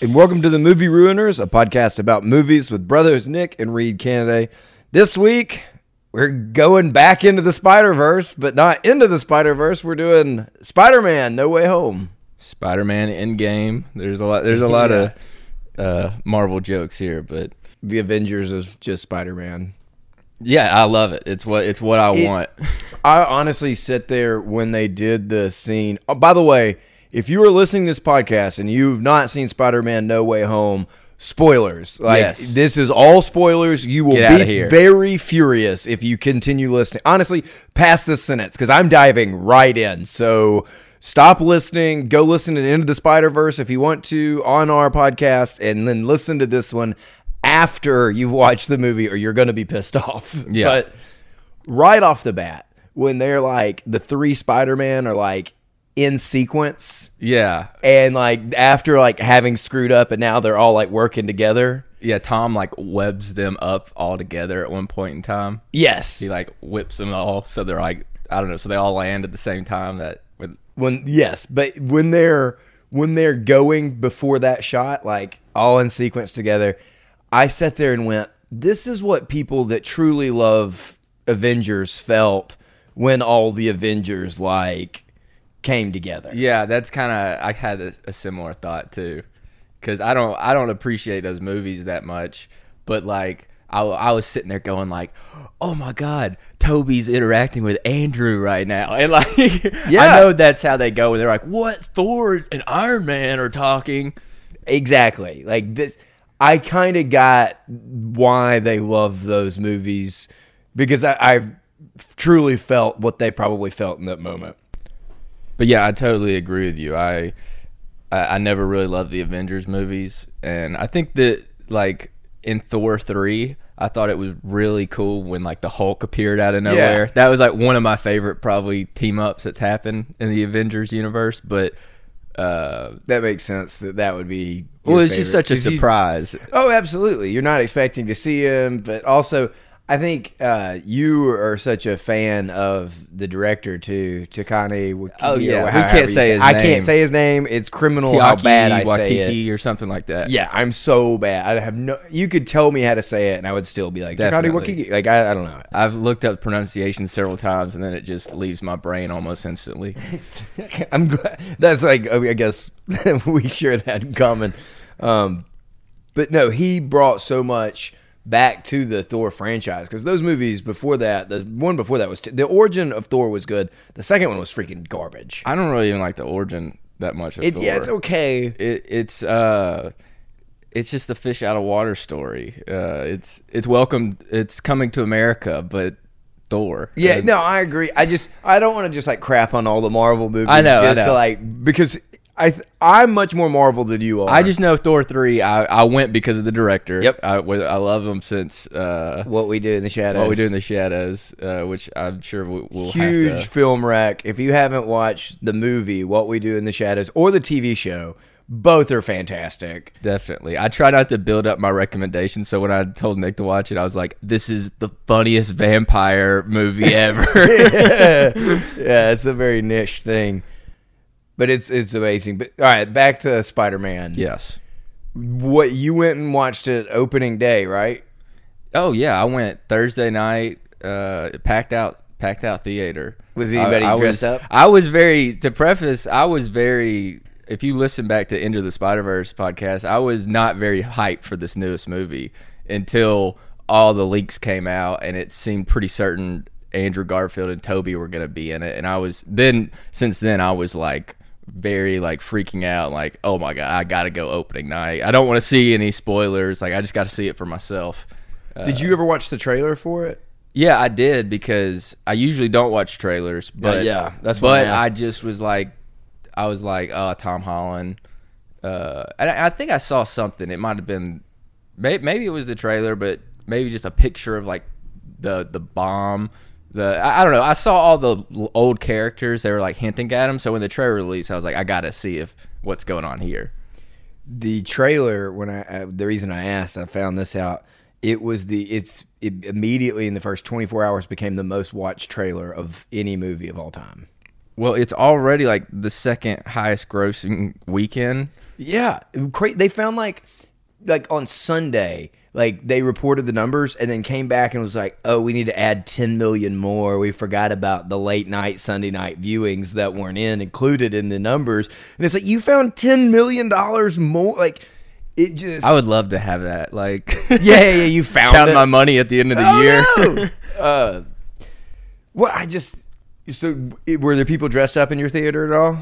and welcome to the Movie Ruiners, a podcast about movies with brothers Nick and Reed Kennedy. This week, we're going back into the Spider Verse, but not into the Spider Verse. We're doing Spider Man: No Way Home. Spider-Man Endgame. There's a lot. There's a lot of uh, Marvel jokes here, but The Avengers is just Spider Man. yeah, I love it. It's what it's what I It- want. I honestly sit there when they did the scene. Oh, by the way, if you are listening to this podcast and you've not seen Spider Man: No Way Home, spoilers. Like Yes. this is all spoilers. You will Get be very furious if you continue listening. Honestly, pass this sentence because I'm diving right in. So. Stop listening. Go listen to the end of the Spider Verse if you want to on our podcast, and then listen to this one after you've watched the movie, or you're going to be pissed off. Yeah. But right off the bat when they're like the three Spider-Man are like in sequence Yeah, and like after like having screwed up and now they're all like working together. yeah. Tom like webs them up all together at one point in time. Yes. He like whips them all, so they're like I don't know. So they all land at the same time. That with When yes, but when they're when they're going before that shot like all in sequence together, I sat there and went, this is what people that truly love Avengers felt when all the Avengers like came together. yeah, that's kind of I had a, a similar thought too, because I don't I don't appreciate those movies that much, but like. I, I was sitting there going like, "Oh my God, Tobey's interacting with Andrew right now," and like, Yeah. I know that's how they go. And they're like, "What? Thor and Iron Man are talking." Exactly. Like this I kind of got why they love those movies because I, I truly felt what they probably felt in that moment. But yeah, I totally agree with you. I I, I never really loved the Avengers movies, and I think that like in Thor three, I thought it was really cool when like the Hulk appeared out of nowhere. That was like one of my favorite probably team ups that's happened in the Avengers universe. But uh, That makes sense that that would be well, it's just favorite. such a 'Cause you- surprise. oh, absolutely. You're not expecting to see him, but also I think uh, you are such a fan of the director too, Takane. Wakiki, Oh, yeah. We can't you say his I name. can't say his name. It's criminal how bad I say it. Or something like that. Yeah, I'm so bad. I have no. You could tell me how to say it, and I would still be like Definitely. Wakiki. Like I, I don't know. I've looked up pronunciation several times, and then it just leaves my brain almost instantly. I'm glad that's like I guess we share that in common. Um, but no, he brought so much back to the Thor franchise because those movies before that, the one before that was the origin of Thor was good. The second one was freaking garbage. I don't really even like the origin that much. Of It, Thor. yeah, it's okay. it, it's uh it's just a fish out of water story uh it's it's welcome it's coming to america but thor Yeah, And- no, I agree. I just I don't want to just like crap on all the Marvel movies. I know, I just to like because I th- I'm much more Marvel than you are. i just know thor 3 i i went because of the director Yep. i, I love him since uh what we do in the shadows. what we do in the shadows uh which i'm sure we, we'll huge have to film rack. If you haven't watched the movie What We Do in the Shadows or the TV show, both are fantastic. Definitely. I try not to build up my recommendations. So when I told Nick to watch it, I was like, this is the funniest vampire movie ever. yeah, it's a very niche thing, but it's it's amazing. But all right, back to Spider Man. yes. what you went and watched it opening day, right? Oh yeah, I went Thursday night, uh, packed out, packed out theater. Was anybody I, I dressed was, up? I was very to preface. I was very. If you listen back to Into the Spider Verse podcast, I was not very hyped for this newest movie until all the leaks came out, and it seemed pretty certain Andrew Garfield and Tobey were going to be in it. And I was then since then I was like very like freaking out like oh my god i gotta go opening night i don't want to see any spoilers like i just got to see it for myself Did you ever watch the trailer for it? yeah, I did because I usually don't watch trailers, but yeah, that's what I But. I just was like, I was like, oh, Tom Holland. Uh, and I, I think I saw something. It might have been, maybe, maybe it was the trailer, but maybe just a picture of like the the bomb. The I, I don't know. I saw all the old characters. They were like hinting at him. So when the trailer released, I was like, I gotta see if what's going on here. the trailer when I uh, the reason I asked I found this out it was the it's it immediately in the first 24 hours became the most watched trailer of any movie of all time. Well, it's already like the second highest grossing weekend. Yeah, they found like like on Sunday, like they reported the numbers and then came back and was like, "Oh, we need to add 10 million more. We forgot about the late night Sunday night viewings that weren't in included in the numbers." And it's like you found 10 million dollars more like it just I would love to have that. Like, Yeah, yeah, yeah, you found count my money at the end of the Oh, year. no! uh well, I just so were there people dressed up in your theater at all?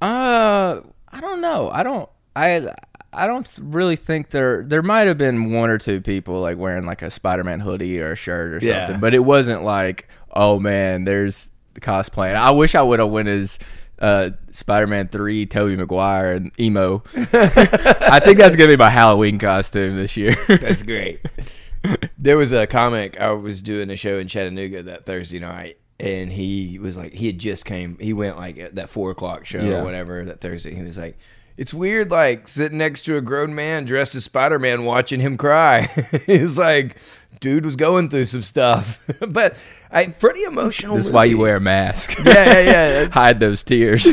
Uh, I don't know. I don't. I I don't really think there. There might have been one or two people like wearing like a Spider-Man hoodie or a shirt or Yeah. something, but it wasn't like, oh man, there's the cosplay. And I wish I would have went as uh, Spider-Man Three, Tobey Maguire, and emo. I think that's gonna be my Halloween costume this year. That's great. there was a comic I was doing a show in Chattanooga that Thursday night, and he was like, he had just came, he went like at that four o'clock show Yeah. or whatever that Thursday. He was like, it's weird, like sitting next to a grown man dressed as Spider Man, watching him cry. He's like, dude was going through some stuff, but I pretty emotional. That's why you wear a mask. Yeah, yeah, yeah. Hide those tears.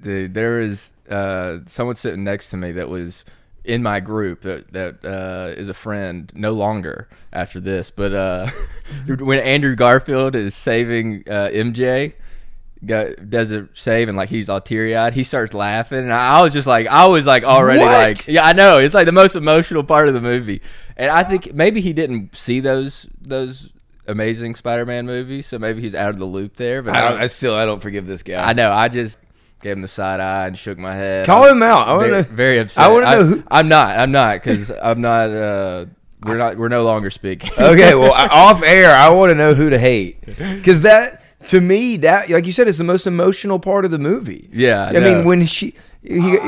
Dude, there was uh, someone sitting next to me that was in my group that that uh, is a friend no longer after this. But uh, when Andrew Garfield is saving uh, MJ, go, does a save and like he's all teary eyed, he starts laughing, and I, I was just like, I was like already What? like, yeah, I know it's like the most emotional part of the movie, and I think maybe he didn't see those those amazing Spider-Man movies, so maybe he's out of the loop there. But I, I, don't, I still I don't forgive this guy. I know. I just gave him the side eye and shook my head. Call I'm him out. I very, wanna- very upset. I wanna know who- I'm not. I'm not because I'm not. Uh, we're not. We're no longer speaking. okay, well, off air, I want to know who to hate because that to me that like you said is the most emotional part of the movie. Yeah, I I, mean when she, he,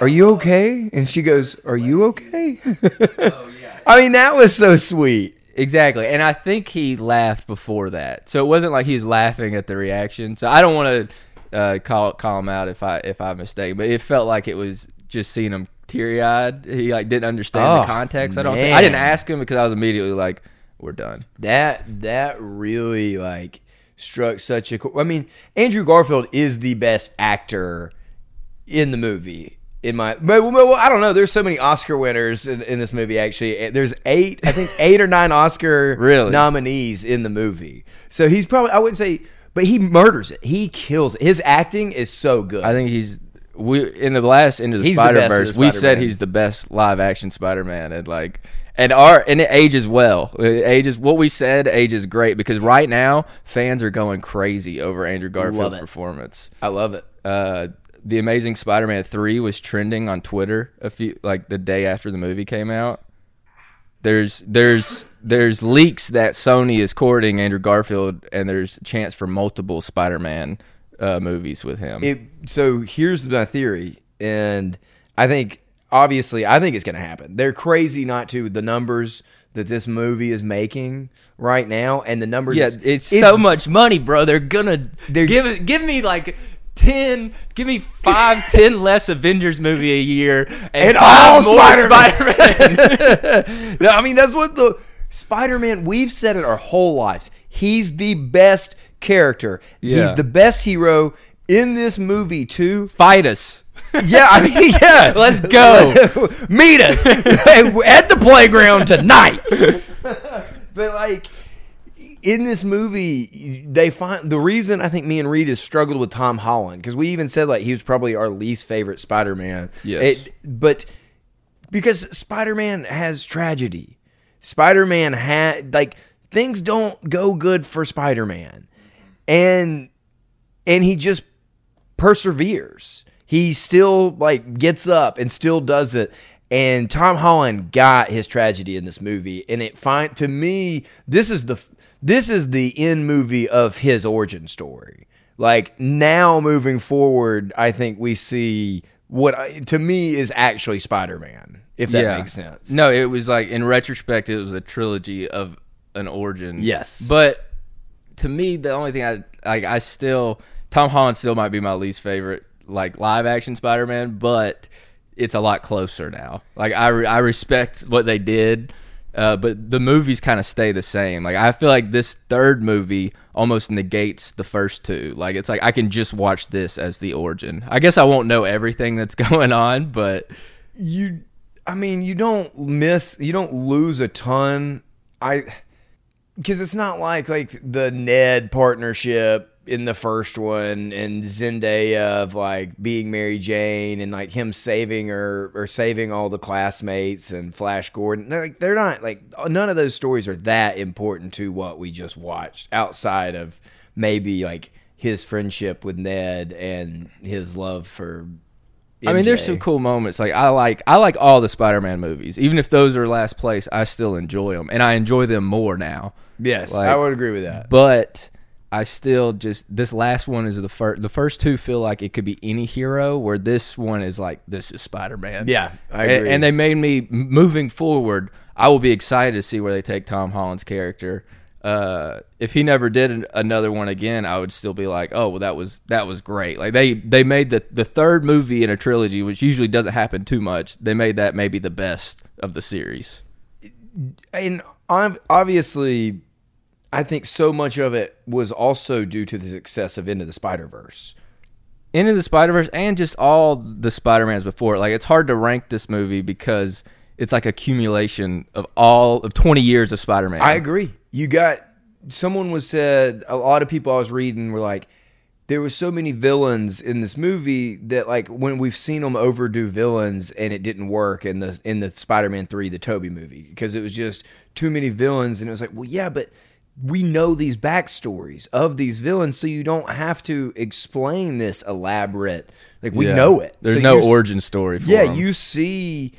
are you okay? And she goes, "Are you okay?" oh, yeah. I mean that was so sweet. Exactly, and I think he laughed before that, so it wasn't like he was laughing at the reaction. So I don't want to uh, call call him out if I if I mistake, but it felt like it was just seeing him teary eyed. He like didn't understand Oh, the context. I don't. Think, I didn't ask him because I was immediately like, "We're done." That that really like struck such a. I mean, Andrew Garfield is the best actor in the movie. In my, well, well, I don't know. There's so many Oscar winners in, in this movie. Actually, there's eight, I think eight or nine Oscar Really? nominees in the movie. So he's probably, I wouldn't say, but he murders it. He kills it. His acting is so good. I think he's we in the last into the the Spider Verse. We said he's the best live action Spider Man, and like and our and it ages well. It ages what we said ages great because right now fans are going crazy over Andrew Garfield's performance. I love it. Uh, the Amazing Spider Man three was trending on Twitter a few like the day after the movie came out. There's there's there's leaks that Sony is courting Andrew Garfield, and there's a chance for multiple Spider Man uh, movies with him. It, so here's my theory, and I think obviously I think it's going to happen. They're crazy not to the numbers that this movie is making right now, and the numbers. Yeah, it's, so much money, bro. They're gonna They're- give. Give me like ten. Give me five, ten less Avengers movie a year, and, and five all more Spider-Man. Spider-Man. No, I mean that's what the Spider-Man. We've said it our whole lives. He's the best character. Yeah. He's the best hero in this movie too. Fight us. Yeah, I mean, yeah. Let's go. Meet us at the playground tonight. but like in this movie, they find the reason I think me and Reed has struggled with Tom Holland because we even said like he was probably our least favorite Spider-Man. Yes. It- but because Spider-Man has tragedy. Spider-Man had like things don't go good for Spider-Man. And and he just perseveres. He still like gets up and still does it. And Tom Holland got his tragedy in this movie, and it fine to me. This is the this is the end movie of his origin story. Like now, moving forward, I think we see what uh, to me is actually Spider Man. If that makes sense. No, it was like in retrospect, it was a trilogy of an origin. Yes. but to me, the only thing I like, I still Tom Holland still might be my least favorite like live action Spider Man, but it's a lot closer now. Like I re- I respect what they did. Uh, but the movies kind of stay the same. Like I feel like this third movie almost negates the first two. Like it's like I can just watch this as the origin. I guess I won't know everything that's going on, but you I mean, you don't miss you don't lose a ton. I because it's not like like the Ned partnership in the first one and Zendaya of like being Mary Jane and like him saving her or saving all the classmates and Flash Gordon. They're like they're not like none of those stories are that important to what we just watched outside of maybe like his friendship with Ned and his love for I mean, there's some cool moments. Like I like I like all the Spider-Man movies, even if those are last place. I still enjoy them, and I enjoy them more now. Yes, like- I would agree with that. But I still just this last one is the first. The first two feel like it could be any hero, where this one is like this is Spider-Man. Yeah, I agree. And, they made me moving forward. I will be excited to see where they take Tom Holland's character. Uh, if he never did an- another one again, I would still be like, oh well, that was that was great. Like they they made the the third movie in a trilogy, which usually doesn't happen too much. They made that maybe the best of the series. and obviously, I think so much of it was also due to the success of Into the Spider Verse. Into the Spider Verse and just all the Spider Mans before. it. Like it's hard to rank this movie because it's like accumulation of all of twenty years of Spider Man. I agree. You got someone was said a lot of people I was reading were like there were so many villains in this movie that like when we've seen them overdo villains and it didn't work in the in the Spider-Man 3 the Tobey movie because it was just too many villains and it was like well yeah but we know these backstories of these villains so you don't have to explain this elaborate like we Yeah. know it There's So no origin story. For yeah, him. you see,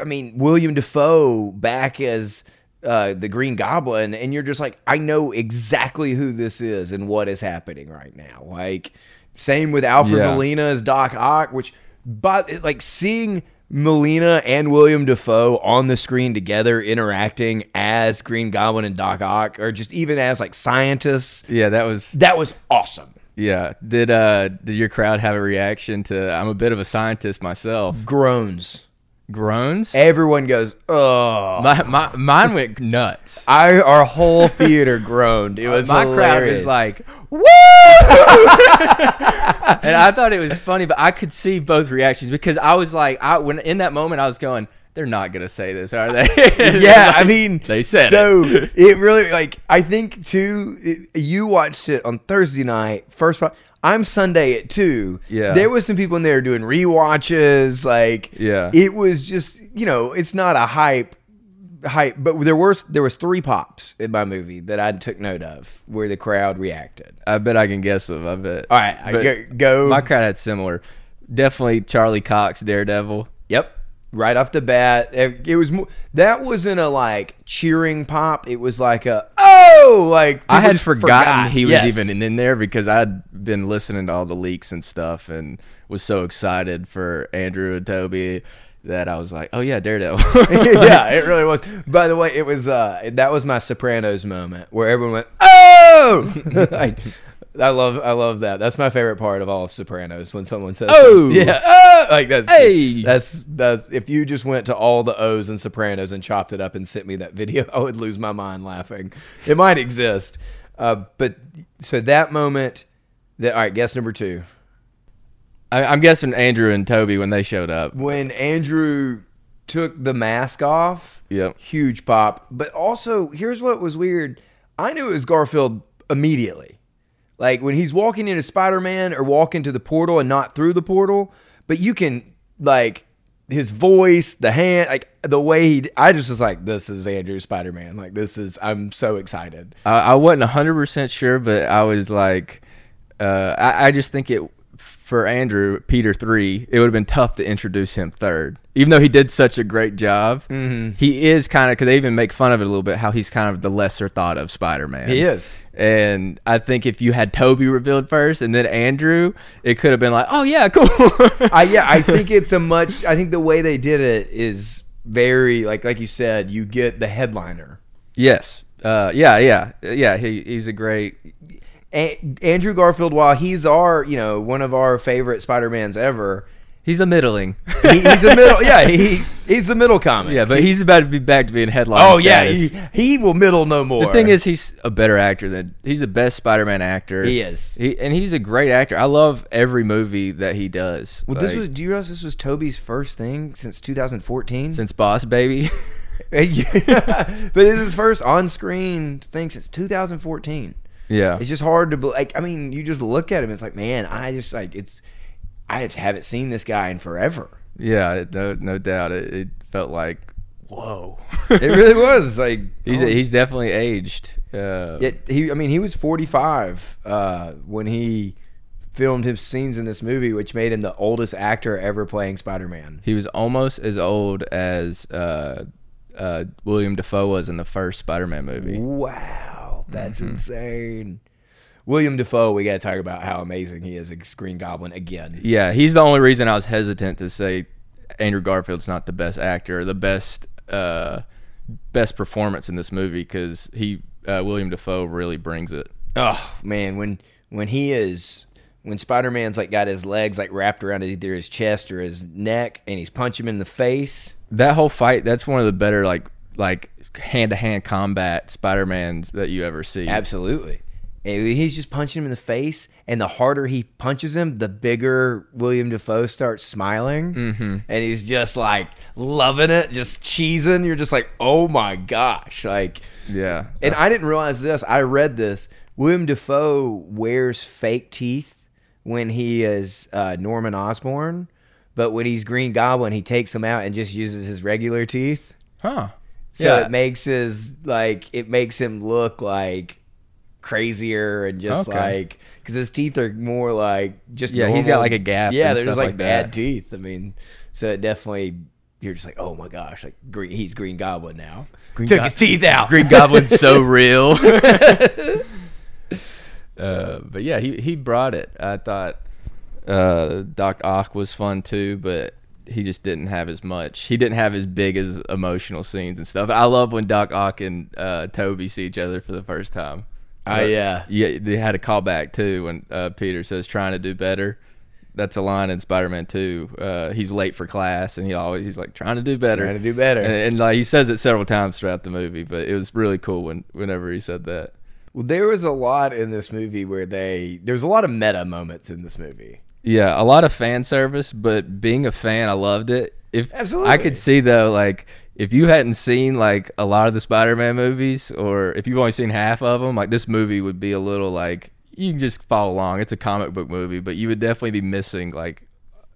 I mean, William Dafoe back as uh, the Green Goblin, and you're just like, I know exactly who this is and what is happening right now. Like, same with Alfred Yeah. Molina as Doc Ock, which, but like seeing Molina and William Dafoe on the screen together interacting as Green Goblin and Doc Ock, or just even as like scientists, yeah, that was that was awesome. yeah. Did uh did your crowd have a reaction to? I'm a bit of a scientist myself. Groans. Groans. Everyone goes, oh. My, my mine went nuts. I our whole theater groaned. It was my crowd hilarious. was like, "Woo!" and I thought it was funny, but I could see both reactions because I was like, I when in that moment I was going, "They're not gonna say this, are they?" yeah, I mean, they said so. it. It. really like I think too. It, you watched it on Thursday night. First, part. I'm Sunday at two. Yeah. there was some people in there doing rewatches. Like, Yeah. it was just you know, it's not a hype. Hype, but there was there was three pops in my movie that I took note of where the crowd reacted. I bet I can guess them. I bet. All right, I But go, go My crowd had similar. Definitely Charlie Cox, Daredevil. Yep. Right off the bat, it was mo- that wasn't a like cheering pop. It was like a oh, like I had forgotten forgot. he was Yes. even in there because I'd been listening to all the leaks and stuff and was so excited for Andrew and Tobey that I was like, oh yeah, Daredevil. yeah, it really was. By the way, it was uh that was my Sopranos moment where everyone went oh. I, I love I love that. That's my favorite part of all of Sopranos when someone says Oh! yeah oh! like that's Hey! that's that's if you just went to all the O's in Sopranos and chopped it up and sent me that video, I would lose my mind laughing. It might exist, uh, but so that moment. That all right. Guess number two. I, I'm guessing Andrew and Tobey when they showed up. when Andrew took the mask off, Yep. huge pop. But also, here's what was weird. I knew it was Garfield immediately. Like when he's walking into Spider Man or walking to the portal and not through the portal, but you can like his voice, the hand, like the way he. I just was like, this is Andrew Spider Man. Like this is. I'm so excited. I, I wasn't 100% sure, but I was like, uh, I, I just think it, for Andrew, Peter 3, it would have been tough to introduce him third. Even though he did such a great job, Mm-hmm. he is kind of, because they even make fun of it a little bit, how he's kind of the lesser thought of Spider Man. He is. And I think if you had Tobey revealed first and then Andrew, it could have been like, oh, yeah, cool. I yeah, I think it's a much. I think the way they did it is very like like you said. You get the headliner. yes. Uh, yeah, yeah. Yeah, he, he's a great. A- Andrew Garfield, while he's our you know one of our favorite Spider Mans ever, He's a middling. he, he's a middle. Yeah, he He's the middle comic. Yeah, but he's about to be back to being headline. oh yeah, he, he will middle no more. The thing is, he's a better actor than he's the best Spider-Man actor. He is. He, and he's a great actor. I love every movie that he does. well, this was. Do you realize this was Tobey's first thing since 2014? since Boss Baby. but it's his first on-screen thing since 2014. Yeah, It's just hard to bel- like. I mean, you just look at him. It's like, man, I just like it's. I just haven't seen this guy in forever. yeah, no, no doubt. It, it felt like whoa. It really was like he's oh. he's definitely aged. Uh, Yet he, I mean, he was 45 uh, when he filmed his scenes in this movie, which made him the oldest actor ever playing Spider-Man. He was almost as old as uh, uh, William Dafoe was in the first Spider-Man movie. Wow, that's insane. William Dafoe, we got to talk about how amazing he is as Green Goblin again. Yeah, he's the only reason I was hesitant to say Andrew Garfield's not the best actor, or the best uh, best performance in this movie because he uh, William Dafoe really brings it. Oh man, when when he is when Spider Man's like got his legs like wrapped around either his chest or his neck, and he's punching him in the face. That whole fight, that's one of the better like like hand to hand combat Spider Mans that you ever see. Absolutely. He's just punching him in the face, and the harder he punches him, the bigger William Dafoe starts smiling, mm-hmm. and he's just like loving it, just cheesing. You're just like, oh my gosh, like. Yeah, And I didn't realize this. I read this. William Defoe wears fake teeth when he is uh, Norman Osborn, but when he's Green Goblin, he takes them out and just uses his regular teeth. huh? So Yeah. it makes his like it makes him look like crazier and just Okay. like because his teeth are more like just Yeah, he's got, like, a gap Yeah, and they're just stuff like, like bad teeth. I mean, so it definitely you're just like, oh my gosh, like green, he's Green Goblin now. Green Took Go- his teeth out. Green Goblin's so real. uh, but yeah, he he brought it. I thought uh, Doc Ock was fun too, but he just didn't have as much. He didn't have as big as emotional scenes and stuff. I love when Doc Ock and uh, Tobey see each other for the first time. Oh yeah. Yeah, they had a callback too when uh, Peter says trying to do better. That's a line in Spider-Man 2. Uh, he's late for class, and he always he's like trying to do better, Trying to do better. and, and like he says it several times throughout the movie. But it was really cool when whenever he said that. Well, there was a lot in this movie where they there was a lot of meta moments in this movie. Yeah, a lot of fan service, but being a fan, I loved it. If Absolutely. I could see though, like if you hadn't seen like a lot of the Spider-Man movies, or if you've only seen half of them, like this movie would be a little like you can just follow along. It's a comic book movie, but you would definitely be missing like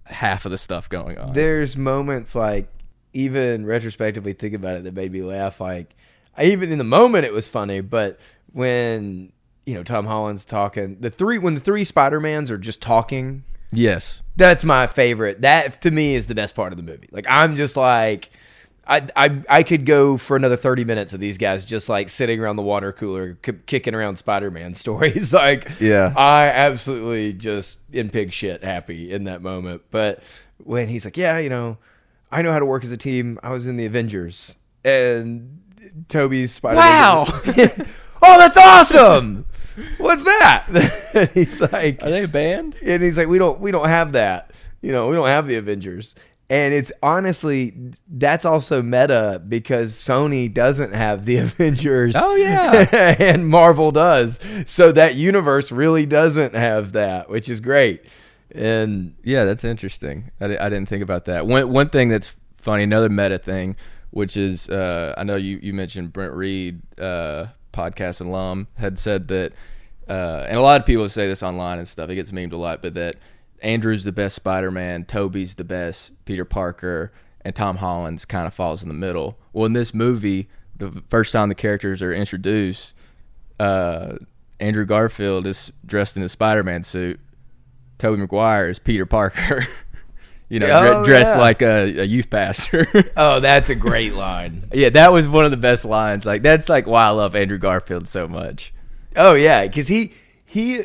half of the stuff going on. There's moments like even retrospectively think about it that made me laugh. Like I, even in the moment it was funny, but when you know Tom Holland's talking, the three when the three Spider Mans are just talking, yes, that's my favorite. That to me is the best part of the movie. Like I'm just like. I, I I could go for another thirty minutes of these guys just like sitting around the water cooler, k- kicking around Spider-Man stories. like, Yeah. I absolutely just in pig shit happy in that moment. But when he's like, "Yeah, you know, I know how to work as a team. I was in the Avengers," and Tobey's Spider-Man, Wow. oh, that's awesome! What's that? he's like, are they a band? and he's like, we don't we don't have that. You know, we don't have the Avengers. And it's honestly that's also meta because Sony doesn't have the Avengers. Oh, yeah. and Marvel does. So that universe really doesn't have that, which is great. And Yeah, that's interesting. I, I didn't think about that. One one thing that's funny, another meta thing, which is uh, I know you you mentioned Brent Reed, uh, podcast alum, had said that, uh, and a lot of people say this online and stuff. It gets memed a lot, but that Andrew's the best Spider-Man, Tobey's the best Peter Parker, and Tom Holland's kind of falls in the middle. Well, in this movie, the first time the characters are introduced, uh, Andrew Garfield is dressed in a Spider-Man suit. Tobey Maguire is Peter Parker. you know, dre- Oh, dressed yeah. like a, a youth pastor. oh, that's a great line. yeah, that was one of the best lines. Like that's like why I love Andrew Garfield so much. Oh yeah, because he he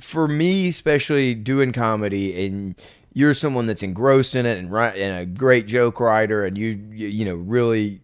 for me especially doing comedy and you're someone that's engrossed in it and ri- and a great joke writer and you you, you know really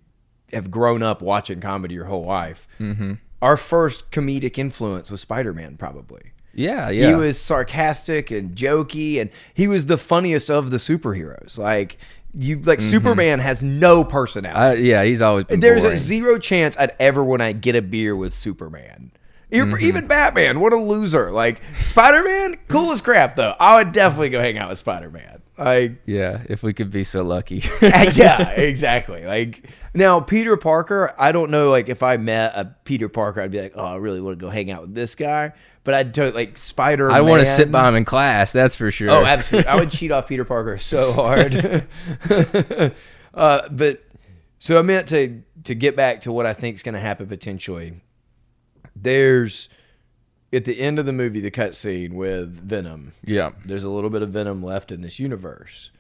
have grown up watching comedy your whole life. Mm-hmm. Our first comedic influence was Spider Man, probably. Yeah, yeah. He was sarcastic and jokey, and he was the funniest of the superheroes. Like You like Superman has no personality. I, yeah, he's always been There's boring. a zero chance I'd ever want to get a beer with Superman. Even- Mm-hmm. Even Batman, what a loser! Like Spider Man, cool as crap though. I would definitely go hang out with Spider Man. Like yeah, if we could be so lucky. yeah, exactly. Like now, Peter Parker. I don't know. Like if I met a Peter Parker, I'd be like, oh, I really want to go hang out with this guy. But I'd tell like Spider. I want to sit by him in class. That's for sure. Oh, absolutely. I would cheat off Peter Parker so hard. uh, but so I meant to to get back to what I think is going to happen potentially. There's at the end of the movie the cutscene with Venom. yeah. There's a little bit of Venom left in this universe.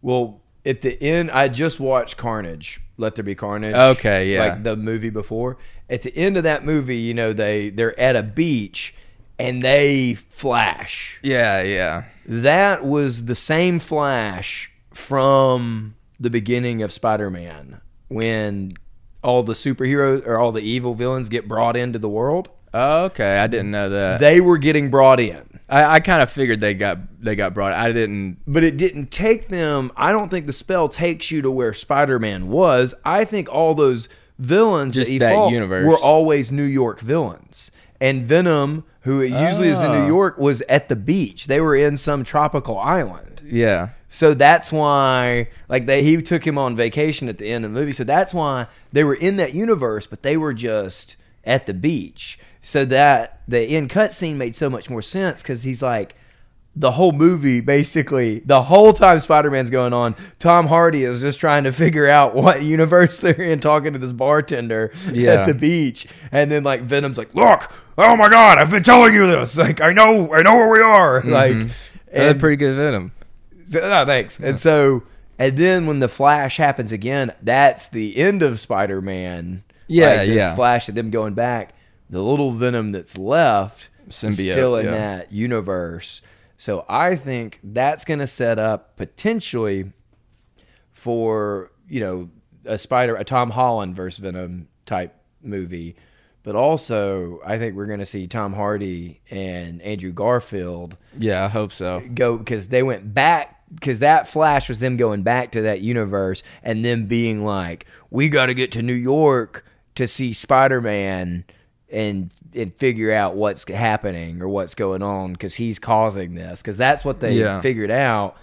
Well, at the end, I just watched Carnage. Let there be Carnage. Okay, yeah. like the movie before. At the end of that movie, you know they they're at a beach and they flash Yeah, yeah. that was the same flash from the beginning of Spider-Man when all the superheroes or all the evil villains get brought into the world. Oh, okay. I didn't know that. They were getting brought in. I, I kind of figured they got they got brought. I didn't. But it didn't take them. I don't think the spell takes you to where Spider-Man was. I think all those villains Just that, he that fought universe. were always New York villains. And Venom, who it usually is in New Oh. York, was at the beach. They were in some tropical island. Yeah. So that's why, like, they he took him on vacation at the end of the movie. So that's why they were in that universe, but they were just at the beach. So that the end cut scene made so much more sense because he's like, the whole movie basically, the whole time Spider Man's going on, Tom Hardy is just trying to figure out what universe they're in, talking to this bartender Yeah. at the beach, and then like Venom's like, look, oh my god, I've been telling you this. Like, I know, I know where we are. Mm-hmm. Like, That's pretty good Venom. No, thanks. And so, and then when the Flash happens again, that's the end of Spider Man. Yeah, this yeah. Flash of them going back. The little Venom that's left Symbiote, still in yeah. that universe. So I think that's going to set up potentially for you know a Spider, a Tom Holland versus Venom type movie. But also, I think we're going to see Tom Hardy and Andrew Garfield Yeah, I hope so. go because they went back because that flash was them going back to that universe and them being like, we got to get to New York to see Spider Man and and figure out what's happening or what's going on because he's causing this because that's what they Yeah. figured out.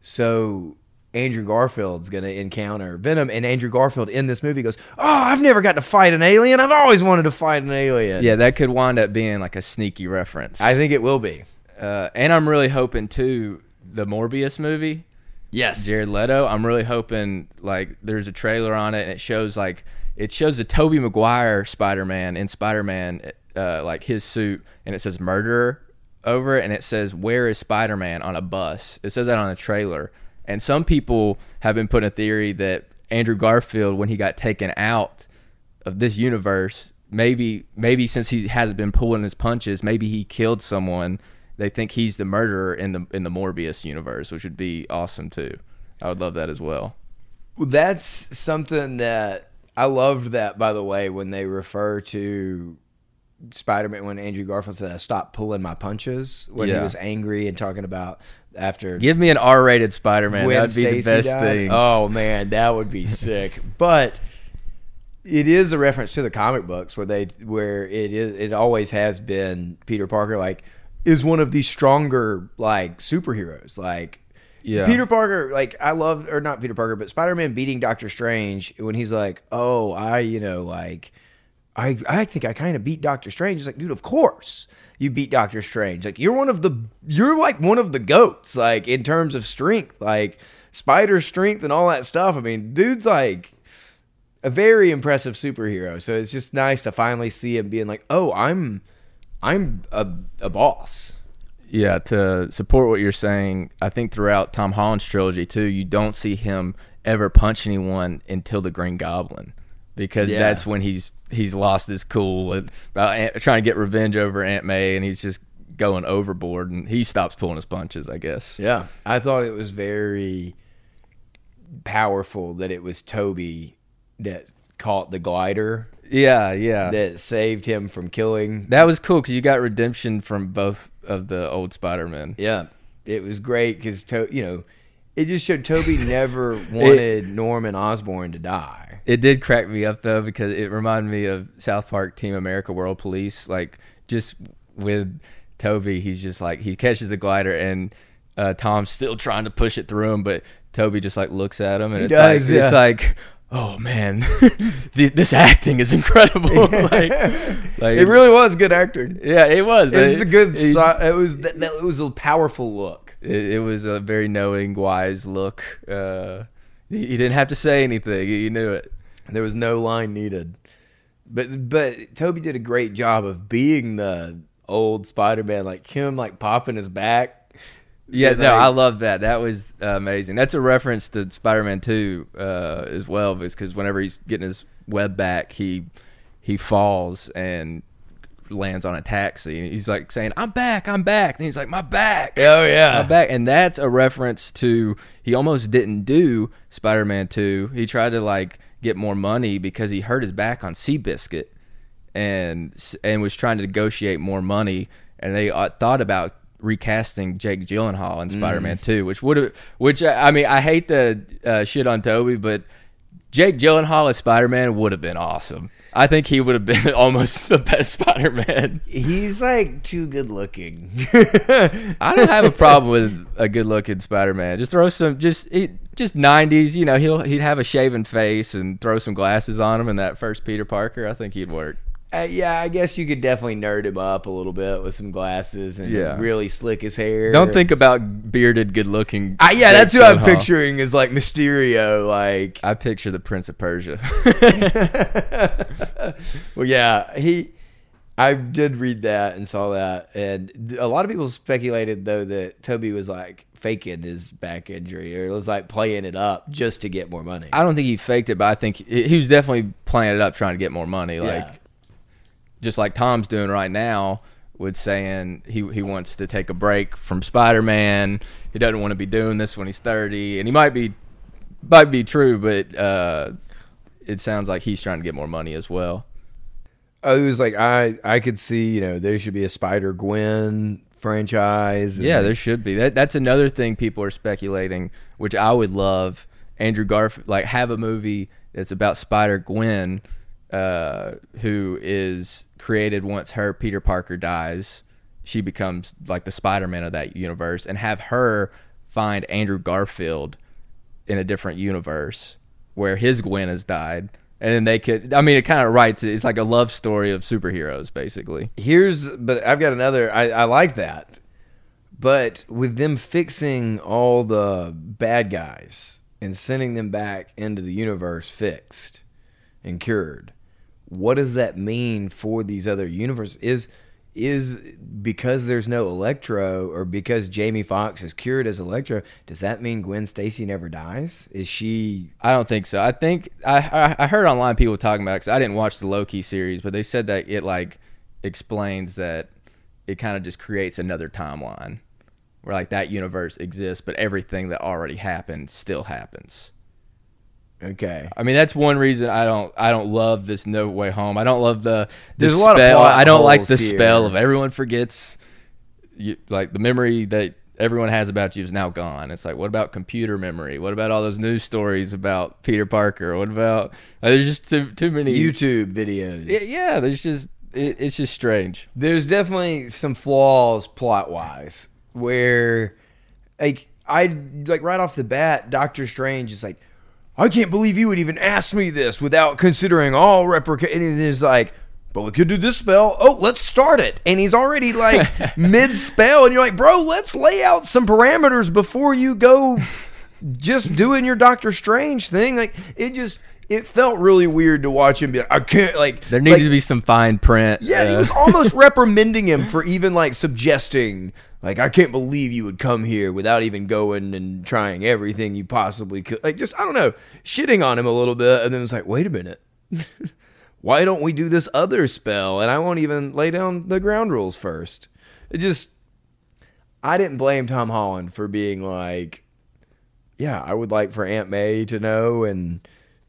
So. Andrew Garfield's going to encounter Venom, and Andrew Garfield in this movie goes, "Oh, I've never got to fight an alien. I've always wanted to fight an alien." Yeah, that could wind up being like a sneaky reference. I think it will be. uh, and I'm really hoping too the Morbius movie. Yes, Jared Leto. I'm really hoping like there's a trailer on it and it shows like it shows the Tobey Maguire Spider-Man in Spider-Man uh, like his suit and it says murderer over it and it says where is Spider-Man on a bus. It says that on the trailer. And some people have been putting a theory that Andrew Garfield when he got taken out of this universe, maybe maybe since he hasn't been pulling his punches, maybe he killed someone. They think he's the murderer in the in the Morbius universe, which would be awesome too. I would love that as well. Well, that's something that I loved that by the way when they refer to Spider-Man when Andrew Garfield said I stopped pulling my punches when he was angry and talking about after Give me an R-rated Spider-Man. That'd be the best died. thing. Oh man, that would be sick. But it is a reference to the comic books where they where it is it always has been Peter Parker like is one of the stronger like superheroes like Yeah. Peter Parker like I love or not Peter Parker but Spider-Man beating Doctor Strange when he's like oh I you know like I I think I kind of beat Doctor Strange he's like dude of course you beat Doctor Strange like you're one of the you're like one of the goats like in terms of strength like spider strength and all that stuff I mean dude's like a very impressive superhero. So it's just nice to finally see him being like, "Oh, I'm, I'm a, a boss." Yeah, to support what you're saying, I think throughout Tom Holland's trilogy too, you don't see him ever punch anyone until the Green Goblin, because Yeah. that's when he's he's lost his cool about uh, Aunt, trying to get revenge over Aunt May, and he's just going overboard, and he stops pulling his punches. I guess. Yeah, I thought it was very powerful that it was Tobey that caught the glider Yeah, yeah. That, that saved him from killing. That was cool because you got redemption from both of the old Spider Men. Yeah, it was great because to, you know it just showed Tobey never wanted Norman Osborn to die. It did crack me up though because it reminded me of South Park Team America World Police. Like just with Tobey, he's just like he catches the glider and uh, Tom's still trying to push it through him, but Tobey just like looks at him and He it's does, like yeah. it's like. Oh man, the, this acting is incredible. like, like It really was good acting. yeah, it was. It was a good. It, si- It was that, that it was a powerful look. It, it was a very knowing, wise look. Uh, he, he didn't have to say anything. He knew it. There was no line needed. But but Tobey did a great job of being the old Spider-Man, like him, like popping his back. Yeah, Like- no, I love that. That was amazing. That's a reference to Spider-Man Two uh, as well, because whenever he's getting his web back, he he falls and lands on a taxi. And he's like saying, "I'm back, I'm back." And he's like, "My back." Oh yeah, My back, and that's a reference to he almost didn't do Spider-Man Two. He tried to like get more money because he hurt his back on Seabiscuit, and and was trying to negotiate more money. And they uh, thought about recasting Jake Gyllenhaal in Spider-Man Two, which would have, which I I mean, I hate the uh, shit on Tobey, but Jake Gyllenhaal as Spider-Man would have been awesome. I think he would have been almost the best Spider-Man. He's like too good looking. I don't have a problem with a good looking Spider Man. Just throw some just just nineties, you know, he'll he'd have a shaven face and throw some glasses on him in that first Peter Parker. I think he'd work. Uh, yeah, I guess you could definitely nerd him up a little bit with some glasses and Yeah. really slick his hair. Don't think about bearded, good looking. I, yeah, that's who I'm picturing is like Mysterio. Like, I picture the Prince of Persia. well, yeah, he. I did read that and saw that, and a lot of people speculated though that Tobey was like faking his back injury or it was like playing it up just to get more money. I don't think he faked it, but I think he he was definitely playing it up, trying to get more money. Like Yeah. Just like Tom's doing right now with saying he he wants to take a break from Spider Man. He doesn't want to be doing this when he's thirty, and he might be might be true, but uh, it sounds like he's trying to get more money as well. Oh, it was like I I could see you know there should be a Spider Gwen franchise. Yeah, there should be. That that's another thing people are speculating, which I would love. Andrew Garfield, like have a movie that's about Spider Gwen, uh, who is created once her Peter Parker dies. She becomes like the Spider Man of that universe, and have her find Andrew Garfield in a different universe where his Gwen has died. And then they could, I mean, it kind of writes it. It's like a love story of superheroes, basically. here's but I've got another I, I like that. But with them fixing all the bad guys and sending them back into the universe fixed and cured, what does that mean for these other universes? Is is because there's no Electro or because Jamie Foxx is cured as Electro, does that mean Gwen Stacy never dies? Is she I don't think so. I think I I, heard online people talking about because I didn't watch the Loki series, but they said that it like explains that it kind of just creates another timeline where like that universe exists, but everything that already happened still happens. Okay? I mean, that's one reason I don't I don't love this No Way Home. I don't love the, the There's a lot of plot I don't like the holes spell of everyone forgets. You, like the memory that everyone has about you is now gone. It's like, what about computer memory? What about all those news stories about Peter Parker? What about uh, there's just too too many YouTube videos. Yeah, yeah, there's just it, it's just strange. there's definitely some flaws plot wise where like I like right off the bat, Doctor Strange is like, I can't believe you would even ask me this without considering all replication. And he's like, but we could do this spell. Oh, let's start it. And he's already like mid spell, and you're like, bro, let's lay out some parameters before you go just doing your Doctor Strange thing. Like it just it felt really weird to watch him be like, I can't like There needed like, to be some fine print. yeah, he uh, was almost reprimanding him for even like suggesting, like, I can't believe you would come here without even going and trying everything you possibly could. Like, just I don't know, shitting on him a little bit, and then it's like, wait a minute, why don't we do this other spell? And I won't even lay down the ground rules first. It just, I didn't blame Tom Holland for being like, yeah, I would like for Aunt May to know and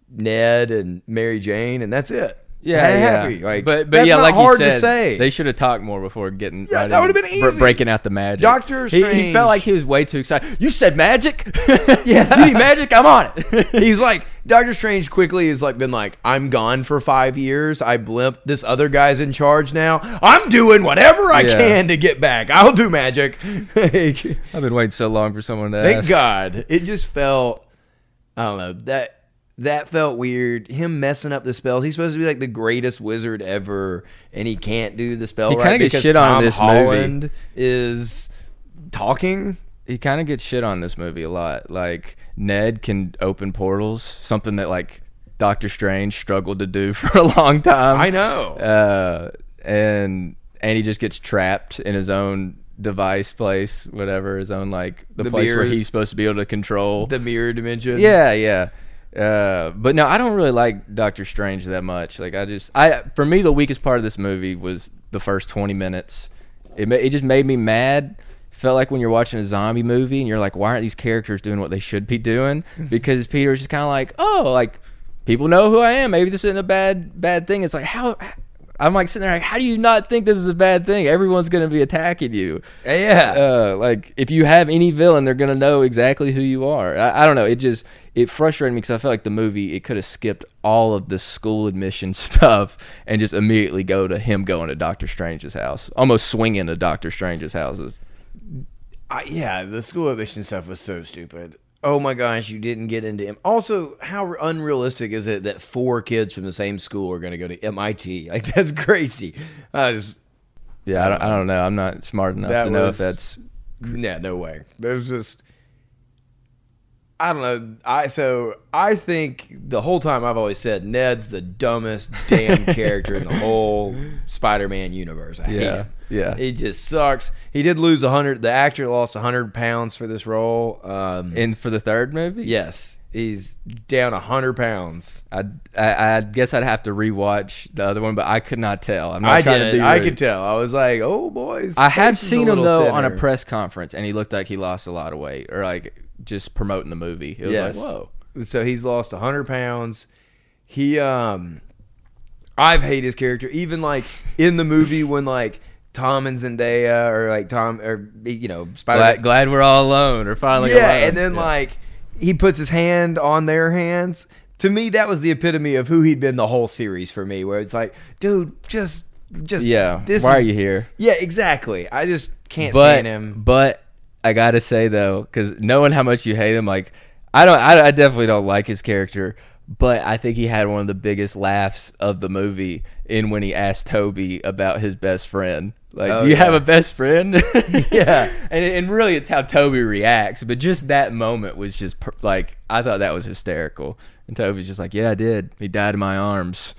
Ned and Mary Jane, and that's it. Yeah, yeah. happy. Like, but but that's yeah, like hard you to said, say. they should have talked more before getting. Yeah, right that would've been easy. breaking out the magic. Doctor He, he felt like he was way too excited. You said magic. Yeah. you need magic. I'm on it. He's like Doctor Strange quickly has like been like I'm gone for five years. I blimped. This other guy's in charge now. I'm doing whatever I Yeah. can to get back. I'll do magic. I've been waiting so long for someone to ask. Thank God. It just felt. I don't know that that felt weird. Him messing up the spell. He's supposed to be like the greatest wizard ever, and he can't do the spell He right kinda gets because shit on in Tom this movie. Is talking. he kind of gets shit on this movie a lot. Like Ned can open portals, something that like Doctor Strange struggled to do for a long time. I know. Uh, and and he just gets trapped in his own device place, whatever his own like the, The place where he's supposed to be able to control. the mirror dimension. yeah, yeah. Uh, but no, I don't really like Doctor Strange that much. Like I just, I for me the weakest part of this movie was the first twenty minutes. It it just made me mad. Felt like when you're watching a zombie movie and you're like, why aren't these characters doing what they should be doing? Because Peter's just kind of like, oh, like people know who I am. Maybe this isn't a bad bad thing. It's like how. I'm like sitting there like, how do you not think this is a bad thing? Everyone's gonna be attacking you. yeah. Uh, like if you have any villain, they're gonna know exactly who you are. I, I don't know. It just it frustrated me because I felt like the movie it could have skipped all of the school admission stuff and just immediately go to him going to Doctor Strange's house, almost swinging to Doctor Strange's houses. I, yeah, the school admission stuff was so stupid. Oh my gosh, you didn't get into him. Also, how unrealistic is it that four kids from the same school are going to go to MIT? Like that's crazy. I was Yeah, I don't, I don't know. I'm not smart enough to know if that's yeah, no way. There's just I don't know. I so I think the whole time I've always said Ned's the dumbest damn character in the whole Spider-Man universe. I hate Yeah, him. yeah. He just sucks. He did lose a hundred. The actor lost a hundred pounds for this role. Um, in for the third movie. yes, he's down a hundred pounds. I, I I guess I'd have to rewatch the other one, but I could not tell. I'm not I trying to did. be I could tell. I was like, oh boys. I have face is a seen him though on a press conference, and he looked like he lost a lot of weight, or like just promoting the movie. It was Yes. like, whoa. So he's lost 100 pounds. He, um, I've hated his character. Even like in the movie when like Tom and Zendaya or like Tom or, you know, Spider Glad, glad we're all alone, or finally Yeah. alone. And then Yeah. like he puts his hand on their hands. To me, that was the epitome of who he'd been the whole series for me, where it's like, dude, just, just, yeah, this why is- are you here? Yeah, exactly. I just can't But stand him. but I gotta say though, because knowing how much you hate him, like I don't, I, I definitely don't like his character. But I think he had one of the biggest laughs of the movie in when he asked Tobey about his best friend. Like, Oh, do you have a best friend? Yeah. and and really, it's how Tobey reacts. But just that moment was just per- like I thought that was hysterical. And Tobey's just like, "Yeah, I did. He died in my arms."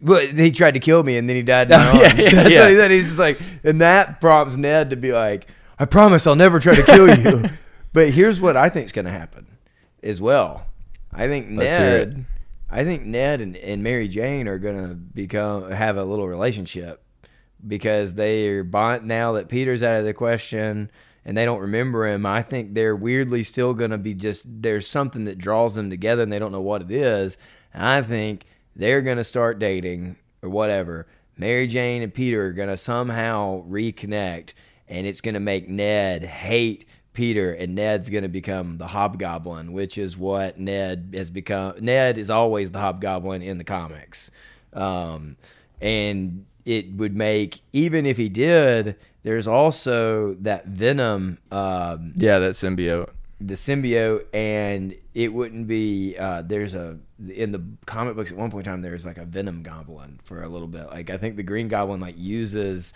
But he tried to kill me and then he died in my Oh, yeah, arms. yeah, That's yeah. what he said. He's just like, and that prompts Ned to be like, I promise I'll never try to kill you. but here's what I think's going to happen as well. I think Let's. Ned, I think Ned and, and Mary Jane are going to become have a little relationship because they're bond now that Peter's out of the question and they don't remember him. I think they're weirdly still going to be just there's something that draws them together and they don't know what it is. And I think they're going to start dating or whatever. Mary Jane and Peter are going to somehow reconnect and it's going to make Ned hate Peter and Ned's going to become the hobgoblin, which is what Ned has become. Ned is always the hobgoblin in the comics. Um, and it would make, even if he did, there's also that Venom, um, Yeah, that symbiote. the symbiote, and it wouldn't be, uh, there's a, in the comic books at one point in time, there's like a Venom goblin for a little bit. Like, I think the Green Goblin, like, uses,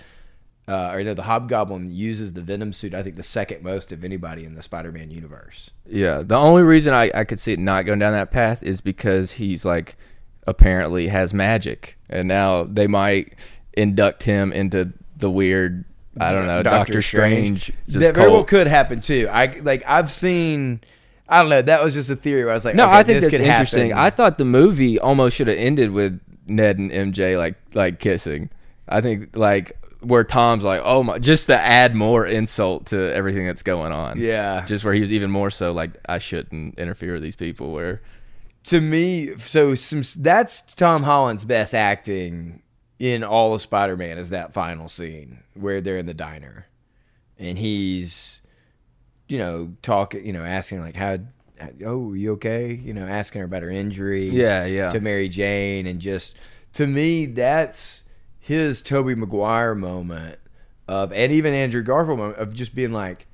uh, or no, the Hobgoblin uses the Venom suit, I think the second most of anybody in the Spider Man universe. Yeah, the only reason I, I could see it not going down that path is because he's like apparently has magic, and now they might induct him into the weird. I don't know, Doctor, Strange. just That very well could happen too. I like I've seen. I don't know. That was just a theory. Where I was like, No, okay, I think this that's could interesting. happen. I thought the movie almost should have ended with Ned and MJ like like kissing. I think like where Tom's like, oh my, just to add more insult to everything that's going on. Yeah. just where he was even more so like, I shouldn't interfere with these people. Where to me, so some that's Tom Holland's best acting in all of Spider-Man is that final scene where they're in the diner, and he's, you know, talking, you know, asking like how. Oh, you okay? You know, asking her about her injury. Yeah, yeah. To Mary Jane, and just to me, that's his Tobey Maguire moment of, and even Andrew Garfield moment of just being like,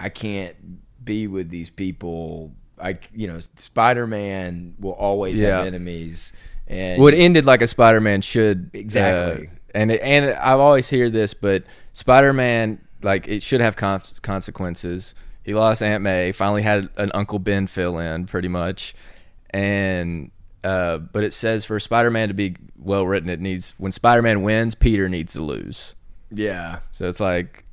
I can't be with these people. I, you know, Spider Man will always Yeah. have enemies, and What ended like a Spider-Man should Exactly. uh, and it, and I've always hear this, but Spider-Man like it should have con- consequences. He lost Aunt May. Finally had an Uncle Ben fill in, pretty much, and uh, but it says for Spider-Man to be well written, it needs when Spider-Man wins, Peter needs to lose. yeah, So it's like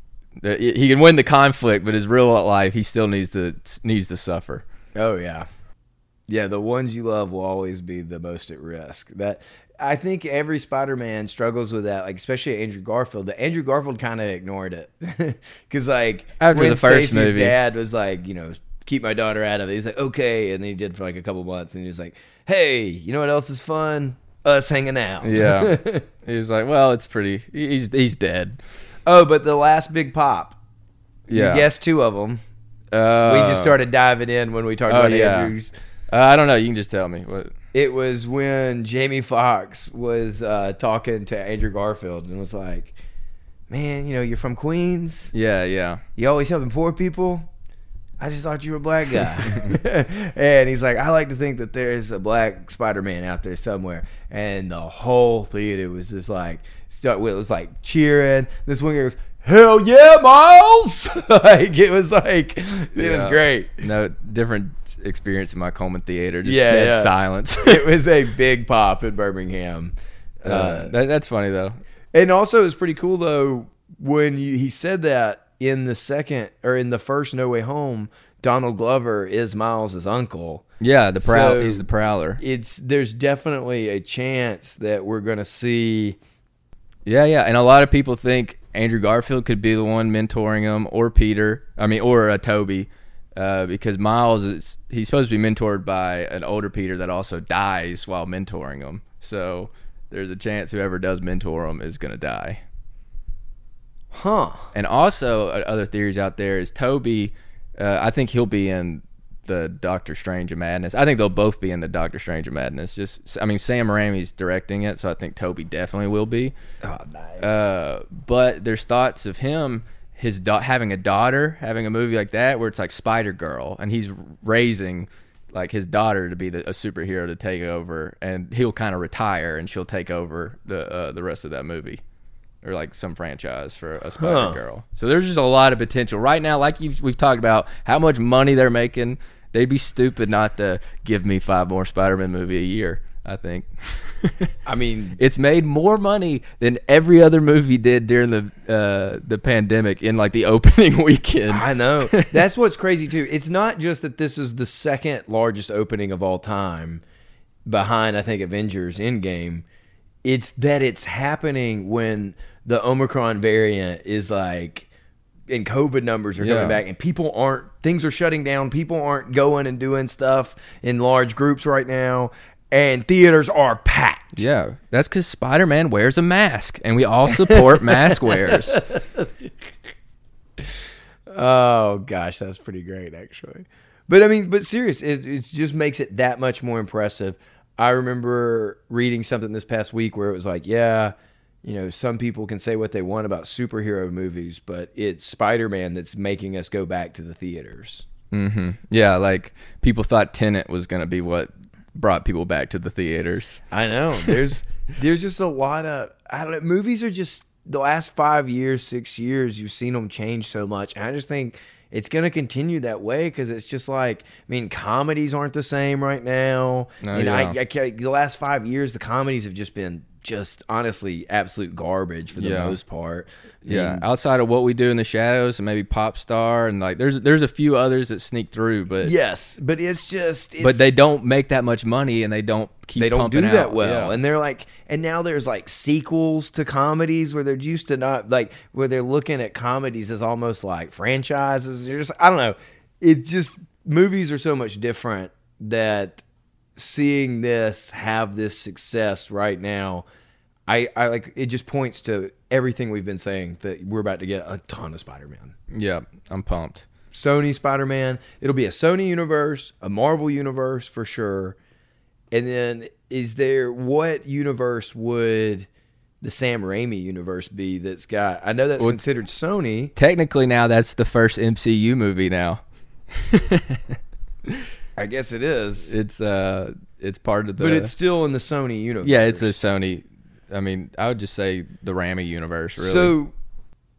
uh, he can win the conflict, but his real life he still needs to needs to suffer. oh yeah, yeah. The ones you love will always be the most at risk. That I think every Spider Man struggles with that, like especially Andrew Garfield. But Andrew Garfield kind of ignored it because, like, After when the first Stacy's movie. dad was like, you know, keep my daughter out of it. He's like, okay, and then he did for like a couple months, and he was like, hey, you know what else is fun? Us hanging out. Yeah, he was like, well, it's pretty. He's he's dead. oh, but the last big pop. Yeah. You guessed two of them. Uh, we just started diving in when we talked oh, about yeah. Andrews. Uh, I don't know. You can just tell me. What? It was when Jamie Foxx was uh, talking to Andrew Garfield and was like, "Man, you know, you're from Queens. Yeah, yeah. You always helping poor people. I just thought you were a black guy." and he's like, "I like to think that there's a black Spider-Man out there somewhere." And the whole theater was just like, start. It was like cheering. This one guy goes. Hell yeah, Miles! like it was like it was great. No different experience in my Coleman Theater. Just Yeah, dead yeah. silence. it was a big pop in Birmingham. uh, Uh, that, that's funny though. and also, it's pretty cool though when you, he said that in the second or in the first No Way Home. Donald Glover is Miles's uncle. Yeah, the prowl. So- he's the prowler. It's there's definitely a chance that we're gonna see. Yeah, yeah. And a lot of people think Andrew Garfield could be the one mentoring him, or Peter. I mean, or uh, Tobey, uh, because Miles is he's supposed to be mentored by an older Peter that also dies while mentoring him. So there's a chance whoever does mentor him is going to die. Huh? And also, uh, other theories out there is Tobey. Uh, I think he'll be in the Doctor Strange of Madness. I think they'll both be in the Doctor Strange of Madness. Just, I mean, Sam Raimi's directing it, so I think Tobey definitely will be. Oh, nice. Uh, but there's thoughts of him, his da- having a daughter, having a movie like that where it's like Spider Girl, and he's raising like his daughter to be the, a superhero to take over, and he'll kind of retire, and she'll take over the uh, the rest of that movie. Or like some franchise for a Spider Huh. Girl. So there's just a lot of potential right now. Like you've, we've talked about, how much money they're making. They'd be stupid not to give me five more Spider-Man movie a year. I think. I mean, It's made more money than every other movie did during the uh, the pandemic in like the opening weekend. I know. That's what's crazy too. It's not just that this is the second largest opening of all time behind I think Avengers Endgame. It's that it's happening when the Omicron variant is like and COVID numbers are Yeah. coming back and people aren't things are shutting down. People aren't going and doing stuff in large groups right now and theaters are packed. Yeah, that's because Spider Man wears a mask, and we all support mask wearers. Oh gosh, that's pretty great actually. But I mean, but serious, it, it just makes it that much more impressive. I remember reading something this past week where it was like, yeah, you know, some people can say what they want about superhero movies, but it's Spider-Man that's making us go back to the theaters. hmm Yeah, like people thought Tenet was gonna be what brought people back to the theaters. I know. There's there's just a lot of I don't know, movies are just the last 5 years, 6 years you've seen them change so much. And I just think it's going to continue that way cuz it's just like I mean comedies aren't the same right now. Oh, yeah. I, I the last 5 years the comedies have just been just honestly absolute garbage for the Yeah. most part. I Yeah, outside of what we do in the shadows and maybe Pop Star and like there's there's a few others that sneak through, but yes, but it's just it's, but they don't make that much money and they don't keep they don't do that well Yeah. and they're like and now there's like sequels to comedies where they're used to not like where they're looking at comedies as almost like franchises you're just i don't know it just movies are so much different that seeing this have this success right now, I, I like it just points to everything we've been saying that we're about to get a ton of Spider-Man. Yeah, I'm pumped. Sony Spider-Man, it'll be a Sony universe, a Marvel universe for sure. And then is there what universe would the Sam Raimi universe be that's got I know that's Well, considered Sony. Technically, now that's the first MCU movie. Now I guess it is. it's uh, it's part of the. but it's still in the Sony universe. yeah, it's a Sony. I mean, I would just say the Raimi universe. Really. So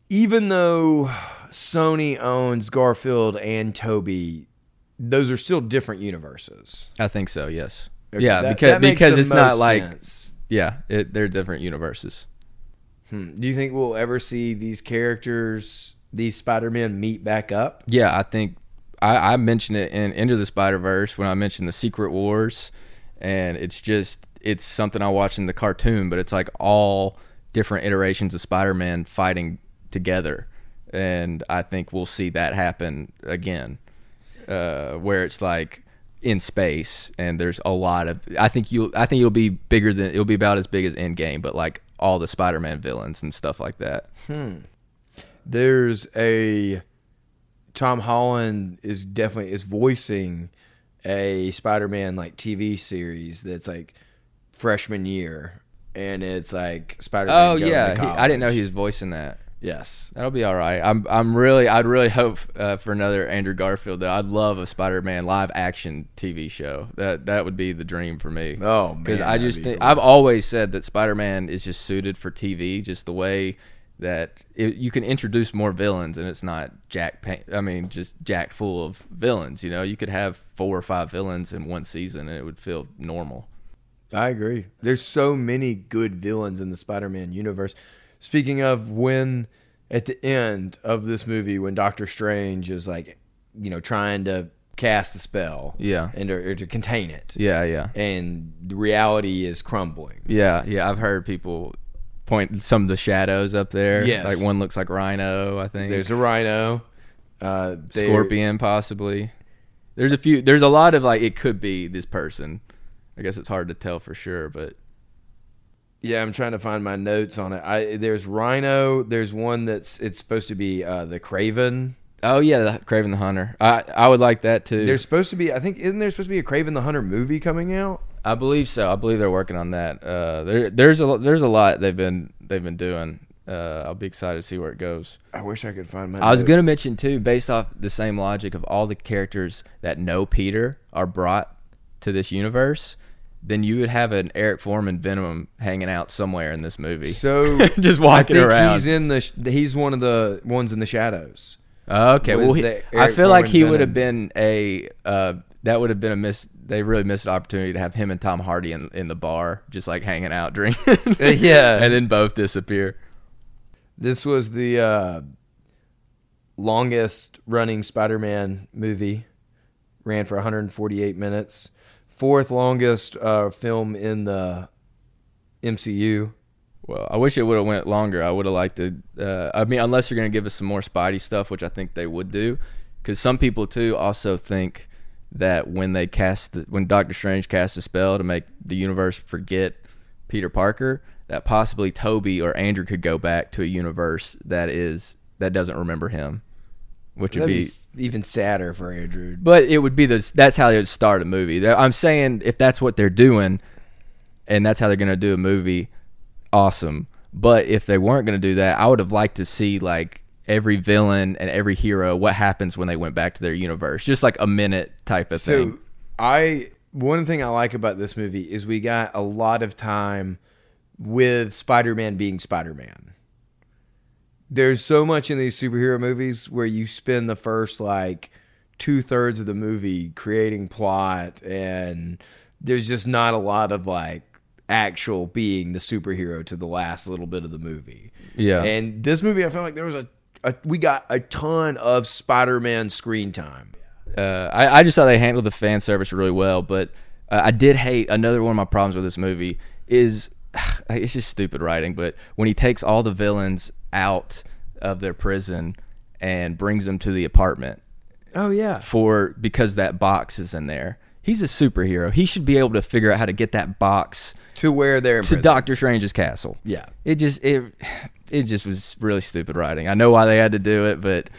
even though Sony owns Garfield and Tobey, those are still different universes. I think so. Yes. Okay, yeah, that- because that because it's not like sense. yeah, it, they're different universes. Hmm. Do you think we'll ever see these characters, these Spider-Men, meet back up? Yeah, I think I, I mentioned it in Into the Spider Verse when I mentioned the Secret Wars, and it's just it's something I watch in the cartoon, but it's like all different iterations of Spider Man fighting together, and I think we'll see that happen again, uh, where it's like in space and there's a lot of I think you'll I think it'll be bigger than it'll be about as big as Endgame, but like all the Spider Man villains and stuff like that. Hmm. There's a Tom Holland is definitely is voicing a Spider-Man like TV series that's like freshman year, and it's like Spider-Man. Oh yeah, he, I didn't know he was voicing that. Yes, That'll be all right. I'm I'm really I'd really hope uh, for another Andrew Garfield though. I'd love a Spider-Man live action TV show. That that would be the dream for me. Oh, because I just think. I've always said that Spider-Man is just suited for TV. Just the way that it, you can introduce more villains and it's not jack. I mean, just jack full of villains. You know, you could have four or five villains in one season and it would feel normal. I agree. There's so many good villains in the Spider-Man universe. Speaking of when at the end of this movie when Doctor Strange is like, you know, trying to cast the spell, Yeah. and or, or to contain it, Yeah, yeah. and the reality is crumbling. Yeah, yeah, I've heard people point some of the shadows up there. Yes. like one looks like Rhino. I think There's a Rhino, uh, Scorpion, possibly. There's a few. There's a lot of like it could be this person. I guess it's hard to tell for sure, but Yeah, I'm trying to find my notes on it. I there's Rhino. There's one that's it's supposed to be uh, the Kraven. oh yeah, the Kraven the Hunter. I I would like that too. There's supposed to be. I think isn't there supposed to be a Kraven the Hunter movie coming out? I believe so. I believe they're working on that. Uh, there there's a there's a lot they've been they've been doing. Uh, I'll be excited to see where it goes. I wish I could find my. I was note. gonna mention too, based off the same logic of all the characters that know Peter are brought to this universe, then you would have an Eric Forman Venom hanging out somewhere in this movie. So just I walking think around. he's in the. sh- He's one of the ones in the shadows. okay, well, he, I feel like Forman he would have been a. Uh, that would have been a miss. They really missed an opportunity to have him and Tom Hardy in, in the bar, just like hanging out, drinking. Yeah. and then both disappear. This was the uh, longest running Spider-Man movie. Ran for 148 minutes. Fourth longest uh, film in the MCU. Well, I wish it would have went longer. I would have liked to. Uh, I mean, unless you're going to give us some more Spidey stuff, which I think they would do, because some people too also think that when they cast the, when Doctor Strange cast a spell to make the universe forget Peter Parker, that possibly Tobey or Andrew could go back to a universe that is that doesn't remember him, which would That'd be. be even sadder for Andrew. But it would be the that's how they would start a movie. I'm saying if that's what they're doing, and that's how they're gonna do a movie, awesome. But if they weren't gonna do that, I would have liked to see like every villain and every hero what happens when they went back to their universe, just like a minute type of So thing. I one thing I like about this movie is we got a lot of time with Spider-Man being Spider-Man. There's so much in these superhero movies where you spend the first like two thirds of the movie creating plot, and there's just not a lot of like actual being the superhero to the last little bit of the movie. Yeah. And this movie, I felt like there was a, a we got a ton of Spider-Man screen time. uh, I, I just thought they handled the fan service really well. But uh, I did hate another one of my problems with this movie is it's just stupid writing. But when he takes all the villains out of their prison and brings them to the apartment Oh yeah. for because that box is in there, he's a superhero. He should be able to figure out how to get that box to where they're to prison. Doctor Strange's castle. Yeah. It just it it just was really stupid writing. I know why they had to do it, but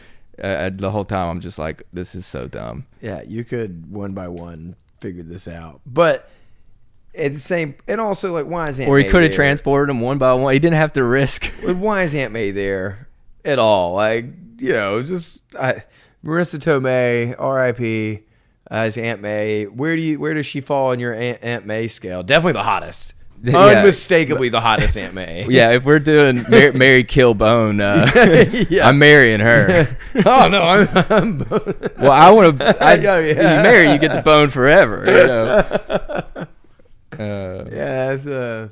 uh, the whole time I'm just like, this is so dumb. Yeah, you could one by one figure this out, but at the same, and also like, why is Aunt Or he could have transported them one by one. He didn't have to risk. Why is Aunt May there at all? Like, you know, just I, Marisa Tomei, R.I.P. As Aunt May, where do you where does she fall on your Aunt, Aunt May scale? Definitely the hottest, Yeah. unmistakably the hottest Aunt May. yeah, if we're doing Mary, Mary Kill Bone, uh, Yeah. I'm marrying her. oh no, I'm, I'm Well, I want to. I, Yeah, yeah. You marry, you get the bone forever. You know? Uh, yeah. That's, uh,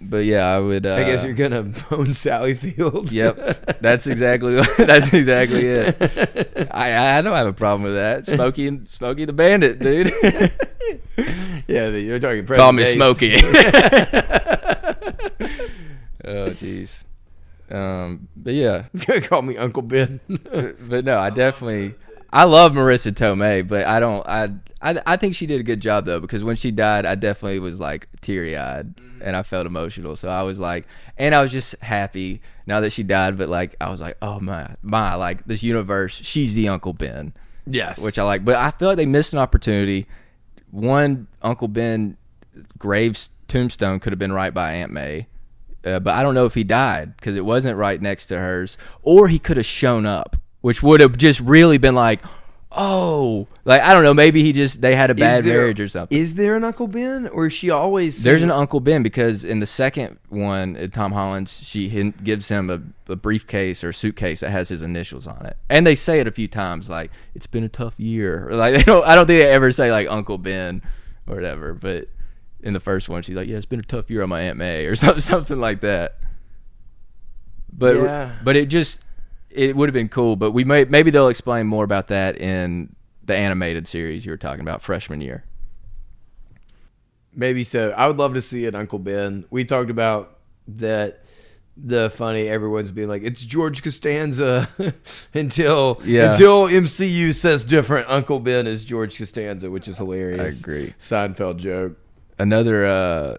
but yeah, I would. Uh, I guess you're gonna bone Sally Field. Yep, that's exactly that's exactly it. I I don't have a problem with that. Smokey and Smokey the Bandit, dude. Yeah. You're talking. Call me present Smokey. oh jeez. Um, but yeah, Call me Uncle Ben. but no, I definitely I love Marisa Tomei, but I don't I I I think she did a good job though because when she died, I definitely was like teary eyed and I felt emotional. So I was like, and I was just happy now that she died. But like, I was like, oh my my like this universe, she's the Uncle Ben, yes. which I like. But I feel like they missed an opportunity. One Uncle Ben Graves tombstone could have been right by Aunt May. Uh, but I don't know if he died because it wasn't right next to hers, or he could have shown up, which would have just really been like, oh, like I don't know, maybe he just they had a bad there- marriage or something. Is there an Uncle Ben, or is she always? There's an Uncle Ben because in the second one, uh, Tom Holland's, she gives him a, a briefcase or suitcase that has his initials on it, and they say it a few times, like it's been a tough year. Or, like they don't, I don't think they ever say like Uncle Ben or whatever. But in the first one, she's like, "Yeah, it's been a tough year on my Aunt May" or something, something like that. But Yeah. but it just it would have been cool. But we may maybe they'll explain more about that in the animated series you were talking about freshman year. Maybe so. I would love to see it, Uncle Ben. We talked about that. The funny everyone's being like it's George Costanza until Yeah. until MCU says different. Uncle Ben is George Costanza, which is hilarious. I agree. Seinfeld joke. another uh,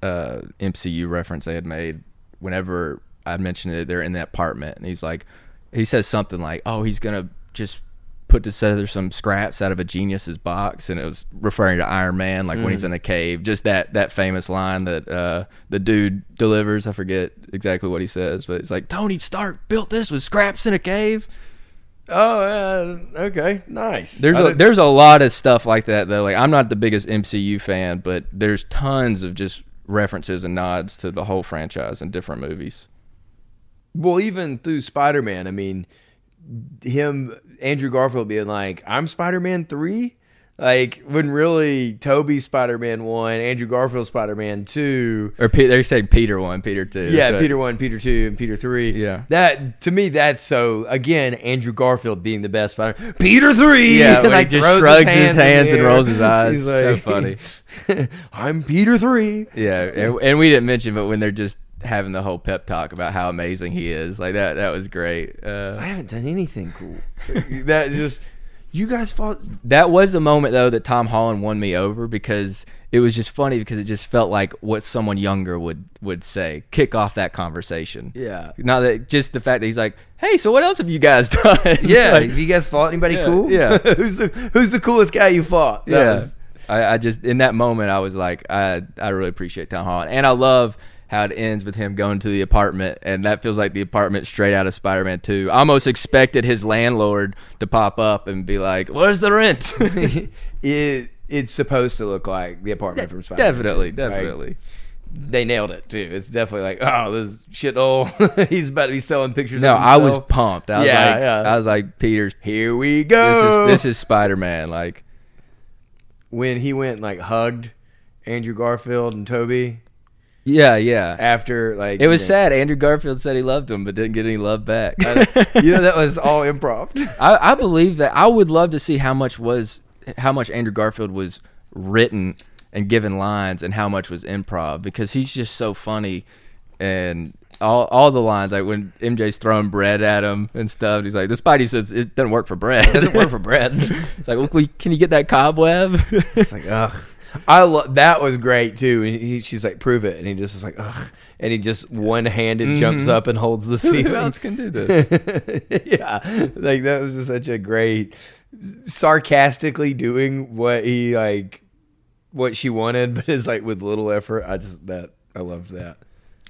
uh, MCU reference they had made whenever I mentioned it, they're in the apartment, and he's like, he says something like, "Oh, he's gonna just put together some scraps out of a genius's box," and it was referring to Iron Man, like when he's in the cave. Just that that famous line that uh, the dude delivers. I forget exactly what he says, but it's like Tony Stark built this with scraps in a cave. Oh, uh, okay, nice. There's a, there's a lot of stuff like that though. Like I'm not the biggest MCU fan, but there's tons of just references and nods to the whole franchise in different movies. Well, even through Spider Man, I mean, him, Andrew Garfield being like, I'm Spider Man 3. Like, when really Tobey Spider Man 1, Andrew Garfield Spider Man 2. Or Pe- they say Peter one, Peter two. Yeah, Peter 1, Peter 2, and Peter 3. Yeah. That, to me, that's so, again, Andrew Garfield being the best Spider Peter 3! Yeah, he like, just shrugs his in the hands and rolls his eyes. He's So funny. I'm Peter 3. Yeah, and, and we didn't mention, but when they're just having the whole pep talk about how amazing he is, like that, that was great. I Uh, haven't done anything cool. that just, you guys fought. that was the moment though that Tom Holland won me over because it was just funny because it just felt like what someone younger would would say, kick off that conversation. Yeah. Not that just the fact that he's like, "Hey, so what else have you guys done?" Yeah, Like, have you guys fought anybody Yeah, cool? yeah. who's the Who's the coolest guy you fought? That yeah. was- I, I just in that moment I was like, I I really appreciate Tom Holland, and I love how it ends with him going to the apartment, and that feels like the apartment straight out of Spider-Man Two. I almost expected his landlord to pop up and be like, "Where's the rent?" it it's supposed to look like the apartment from Spider-Man. definitely, 2, right? definitely. They nailed it too. It's definitely like, oh, this shit. Oh, shithole. He's about to be selling pictures. No, I was pumped. I was Yeah, like, yeah. I was like, Peter's. Here we This go. is this is Spider-Man. Like, when he went and, like hugged Andrew Garfield and Tobey yeah, yeah. after like It was you know, sad. Andrew Garfield said he loved him, but didn't get any love back. you know that was all improv. I, I believe that I would love to see how much was how much Andrew Garfield was written and given lines and how much was improv because he's just so funny and all all the lines like when MJ's throwing bread at him and stuff. He's like, the Spidey says it doesn't work for bread. It doesn't work for bread. it's like, look, we, can you get that cobweb? It's like, ugh. I love that was great too. And he, she's like, prove it, and he just was like, ugh, and he just one handed mm-hmm. jumps up and holds the Who else can do this? yeah, like that was just such a great, sarcastically doing what he like, what she wanted, but it's like with little effort. I just that I loved that.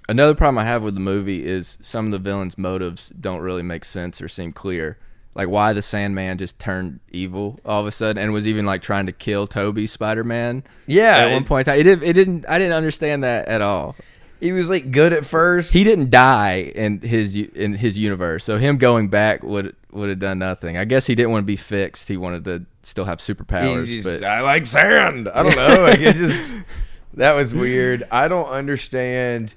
Another problem I have with the movie is some of the villains' motives don't really make sense or seem clear. Like why the Sandman just turned evil all of a sudden and was even like trying to kill Tobey Spider Man. Yeah, at one point, it, it didn't. I didn't understand that at all. He was like good at first. He didn't die in his in his universe, so him going back would would have done nothing. I guess he didn't want to be fixed. He wanted to still have superpowers. Just, but I like sand. I don't know. Like it just that was weird. I don't understand.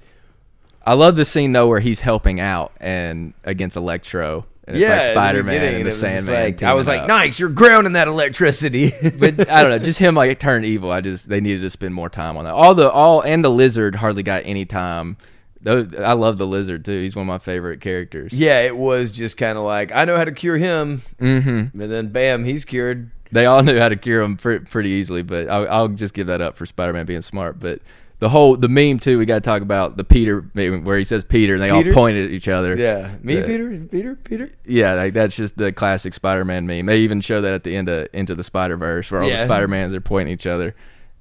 I love the scene though where he's helping out and against Electro. And it's yeah, like Spider Man and the it was just Sandman. like- I was like, up. nice, you're grounding that electricity. but I don't know, just him like turn evil. I just they needed to spend more time on that. All the all and the lizard hardly got any time. I love the lizard too. He's one of my favorite characters. yeah, it was just kind of like I know how to cure him, hmm and then bam, he's cured. They all knew how to cure him pretty easily, but I'll, I'll just give that up for Spider Man being smart. But the whole the meme too, we got to talk about the Peter meme where he says Peter and they Peter? all pointed at each other. Yeah, me, Yeah. Peter, Peter, Peter. Yeah, like that's just the classic Spider-Man meme. They even show that at the end of Into the Spider-Verse, where all Yeah. the Spider-Mans are pointing at each other.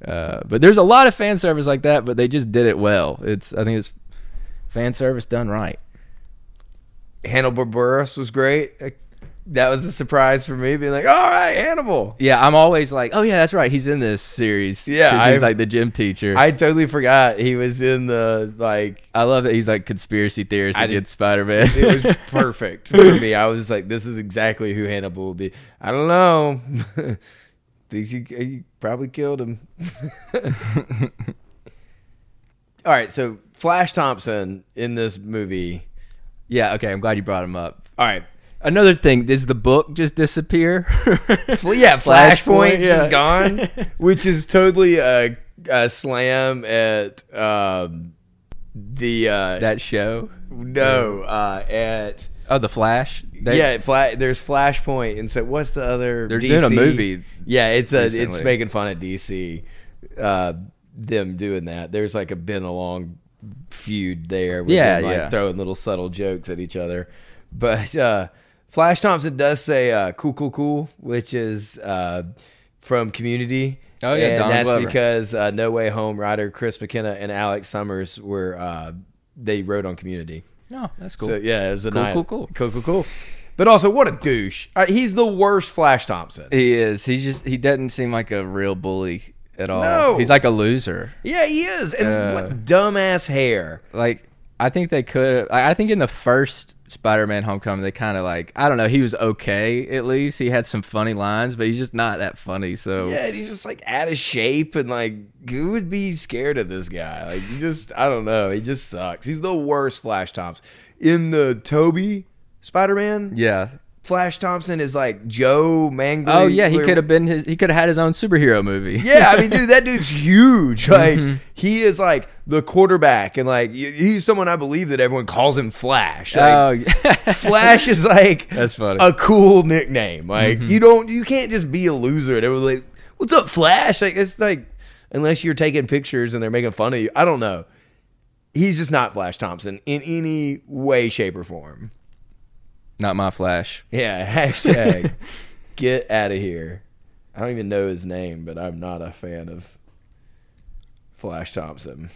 Uh, but there's a lot of fan service like that, but they just did it well. It's I think it's fan service done right. Hannibal Buress was great. That was a surprise for me, being like, all right, Hannibal. Yeah, I'm always like, oh yeah, that's right, he's in this series. Yeah, he's like the gym teacher. I, totally forgot he was in the like. I love that he's like conspiracy theorist I against Spider-Man. It was perfect for me. I was like, this is exactly who Hannibal would be. I don't know. Thinks he, he probably killed him. All right, so Flash Thompson in this movie. yeah, okay, I'm glad you brought him up. All right, Another thing, does the book just disappear? Yeah, Flashpoint's yeah. just gone, which is totally a, a slam at um, the uh, that show. no uh, at Oh, the Flash. They- yeah, fla- there's Flashpoint, and so what's the other? They're DC? doing a movie Yeah, it's a it's making fun of DC. Uh, them doing that. There's like a been a long feud there. With Yeah, them, like yeah. throwing little subtle jokes at each other. But uh, Flash Thompson does say uh, "cool, cool, cool," which is uh, from Community. Oh, yeah, and Donald that's Glover. because uh, No Way Home writer Chris McKenna and Alex Sommers were uh, they wrote on Community. Oh, that's cool. So yeah, it was a Cool, night. cool, cool. cool, cool, cool. But also, what a douche! Uh, he's the worst Flash Thompson. He is. He's just. He doesn't seem like a real bully at all. No. He's like a loser. Yeah, he is. And Uh, what dumbass hair. Like I think they could. I think in the first Spider-Man: Homecoming, they kind of like. I don't know. He was okay at least. He had some funny lines, but he's just not that funny. So Yeah, and he's just like out of shape and like who would be scared of this guy? Like he just I don't know. He just sucks. He's the worst Flash Thompson. In the Tobey Spider Man, yeah. Flash Thompson is like Joe Manganiello. Oh yeah, he could have been his. He could have had his own superhero movie. Yeah, I mean, dude, that dude's huge. Like, Mm-hmm. he is like the quarterback, and like he's someone I believe that everyone calls him Flash. Like, oh, yeah. Flash is like That's funny. Mm-hmm. a cool nickname. Like, you don't, you can't just be a loser. And everyone's like, "What's up, Flash?" Like, it's like unless you're taking pictures and they're making fun of you. I don't know. He's just not Flash Thompson in any way, shape, or form. Not my Flash. Yeah, hashtag get out of here. I don't even know his name, but I'm not a fan of Flash Thompson.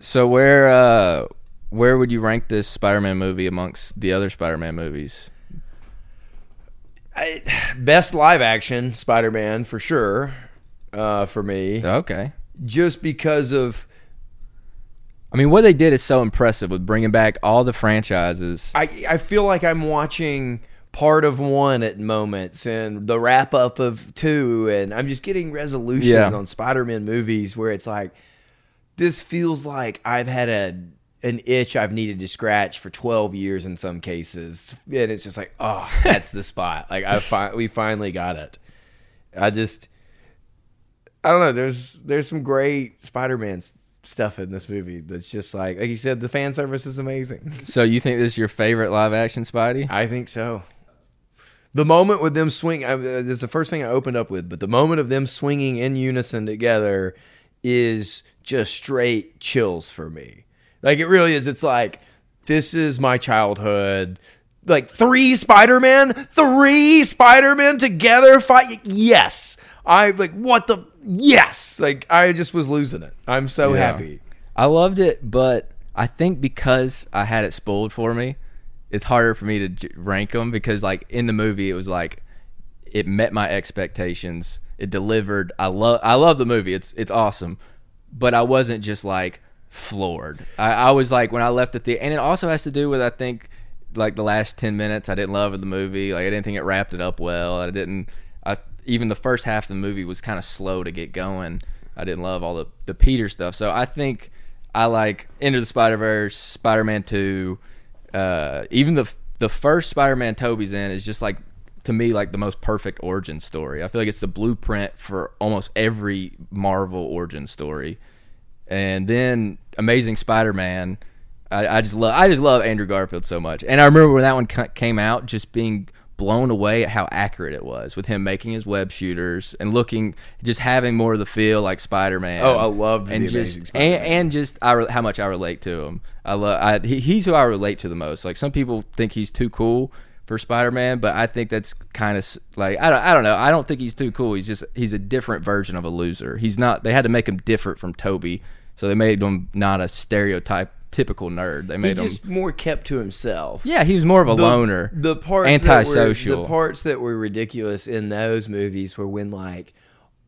So where uh where would you rank this Spider-Man movie amongst the other Spider-Man movies? I, best live action Spider Man for sure uh, for me, Okay. just because of I mean, what they did is so impressive with bringing back all the franchises. I, I feel like I'm watching part of one at moments and the wrap up of two, and I'm just getting resolution Yeah. on Spider Man movies where it's like this feels like I've had a an itch I've needed to scratch for 12 years in some cases, and it's just like, oh, that's the spot. Like I fi- we finally got it. I just I don't know. There's there's some great Spider Mans stuff in this movie that's just like like you said the fan service is amazing. So you think this is your favorite live action Spidey? I think so. The moment with them swing, I, uh, is the first thing I opened up with, but the moment of them swinging in unison together is just straight chills for me. Like it really is. It's like this is my childhood. Like three Spider Man, three Spider Man together fight. Yes, I like what the yes. Like I just was losing it. I'm so Yeah. happy. I loved it, but I think because I had it spoiled for me, it's harder for me to rank them because like in the movie it was like it met my expectations. It delivered. I love I love the movie. It's it's awesome. But I wasn't just like floored. I, I was like when I left the theater and it also has to do with I think like the last 10 minutes I didn't love of the movie. Like I didn't think it wrapped it up well. I didn't even the first half of the movie was kind of slow to get going. I didn't love all the the Peter stuff. So I think I like Into the Spider Verse, Spider Man Two, uh, even the the first Spider Man Tobey's in is just like to me like the most perfect origin story. I feel like it's the blueprint for almost every Marvel origin story. And then Amazing Spider Man, I, I just love I just love Andrew Garfield so much. And I remember when that one came out, just being blown away at how accurate it was with him making his web shooters and looking just having more of the feel like Spider-Man. Oh, I love and the just and, and just I how much I relate to him. I love I he, he's who I relate to the most. Like some people think he's too cool for Spider-Man, but I think that's kind of like I don't I don't know. I don't think he's too cool. He's just he's a different version of a loser. He's not. They had to make him different from Tobey, so they made him not a stereotype typical nerd. They He made him. more kept to himself. Yeah, he was more of a the, loner. The parts antisocial. That were, the parts that were ridiculous in those movies were when like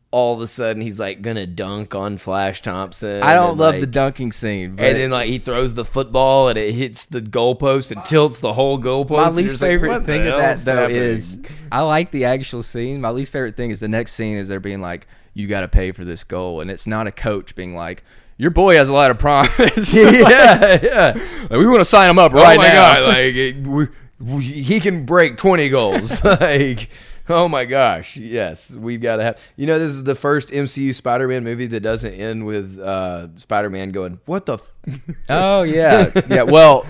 all of a sudden he's like gonna dunk on Flash Thompson. I don't love like- the dunking scene. And then like he throws the football and it hits the goalpost and tilts the whole goalpost. my least just like, favorite thing of that though happening? is I like the actual scene. My least favorite thing is the next scene is they're being like, "You got to pay for this goal," and it's not a coach being like, "Your boy has a lot of promise." yeah, yeah. Like, we want to sign him up Oh right my now. god, like it, we, we, he can break twenty goals. like, oh my gosh, yes, we've got to have. You know, this is the first MCU Spider-Man movie that doesn't end with uh, Spider-Man going, "What the." F-? oh yeah, yeah. Well,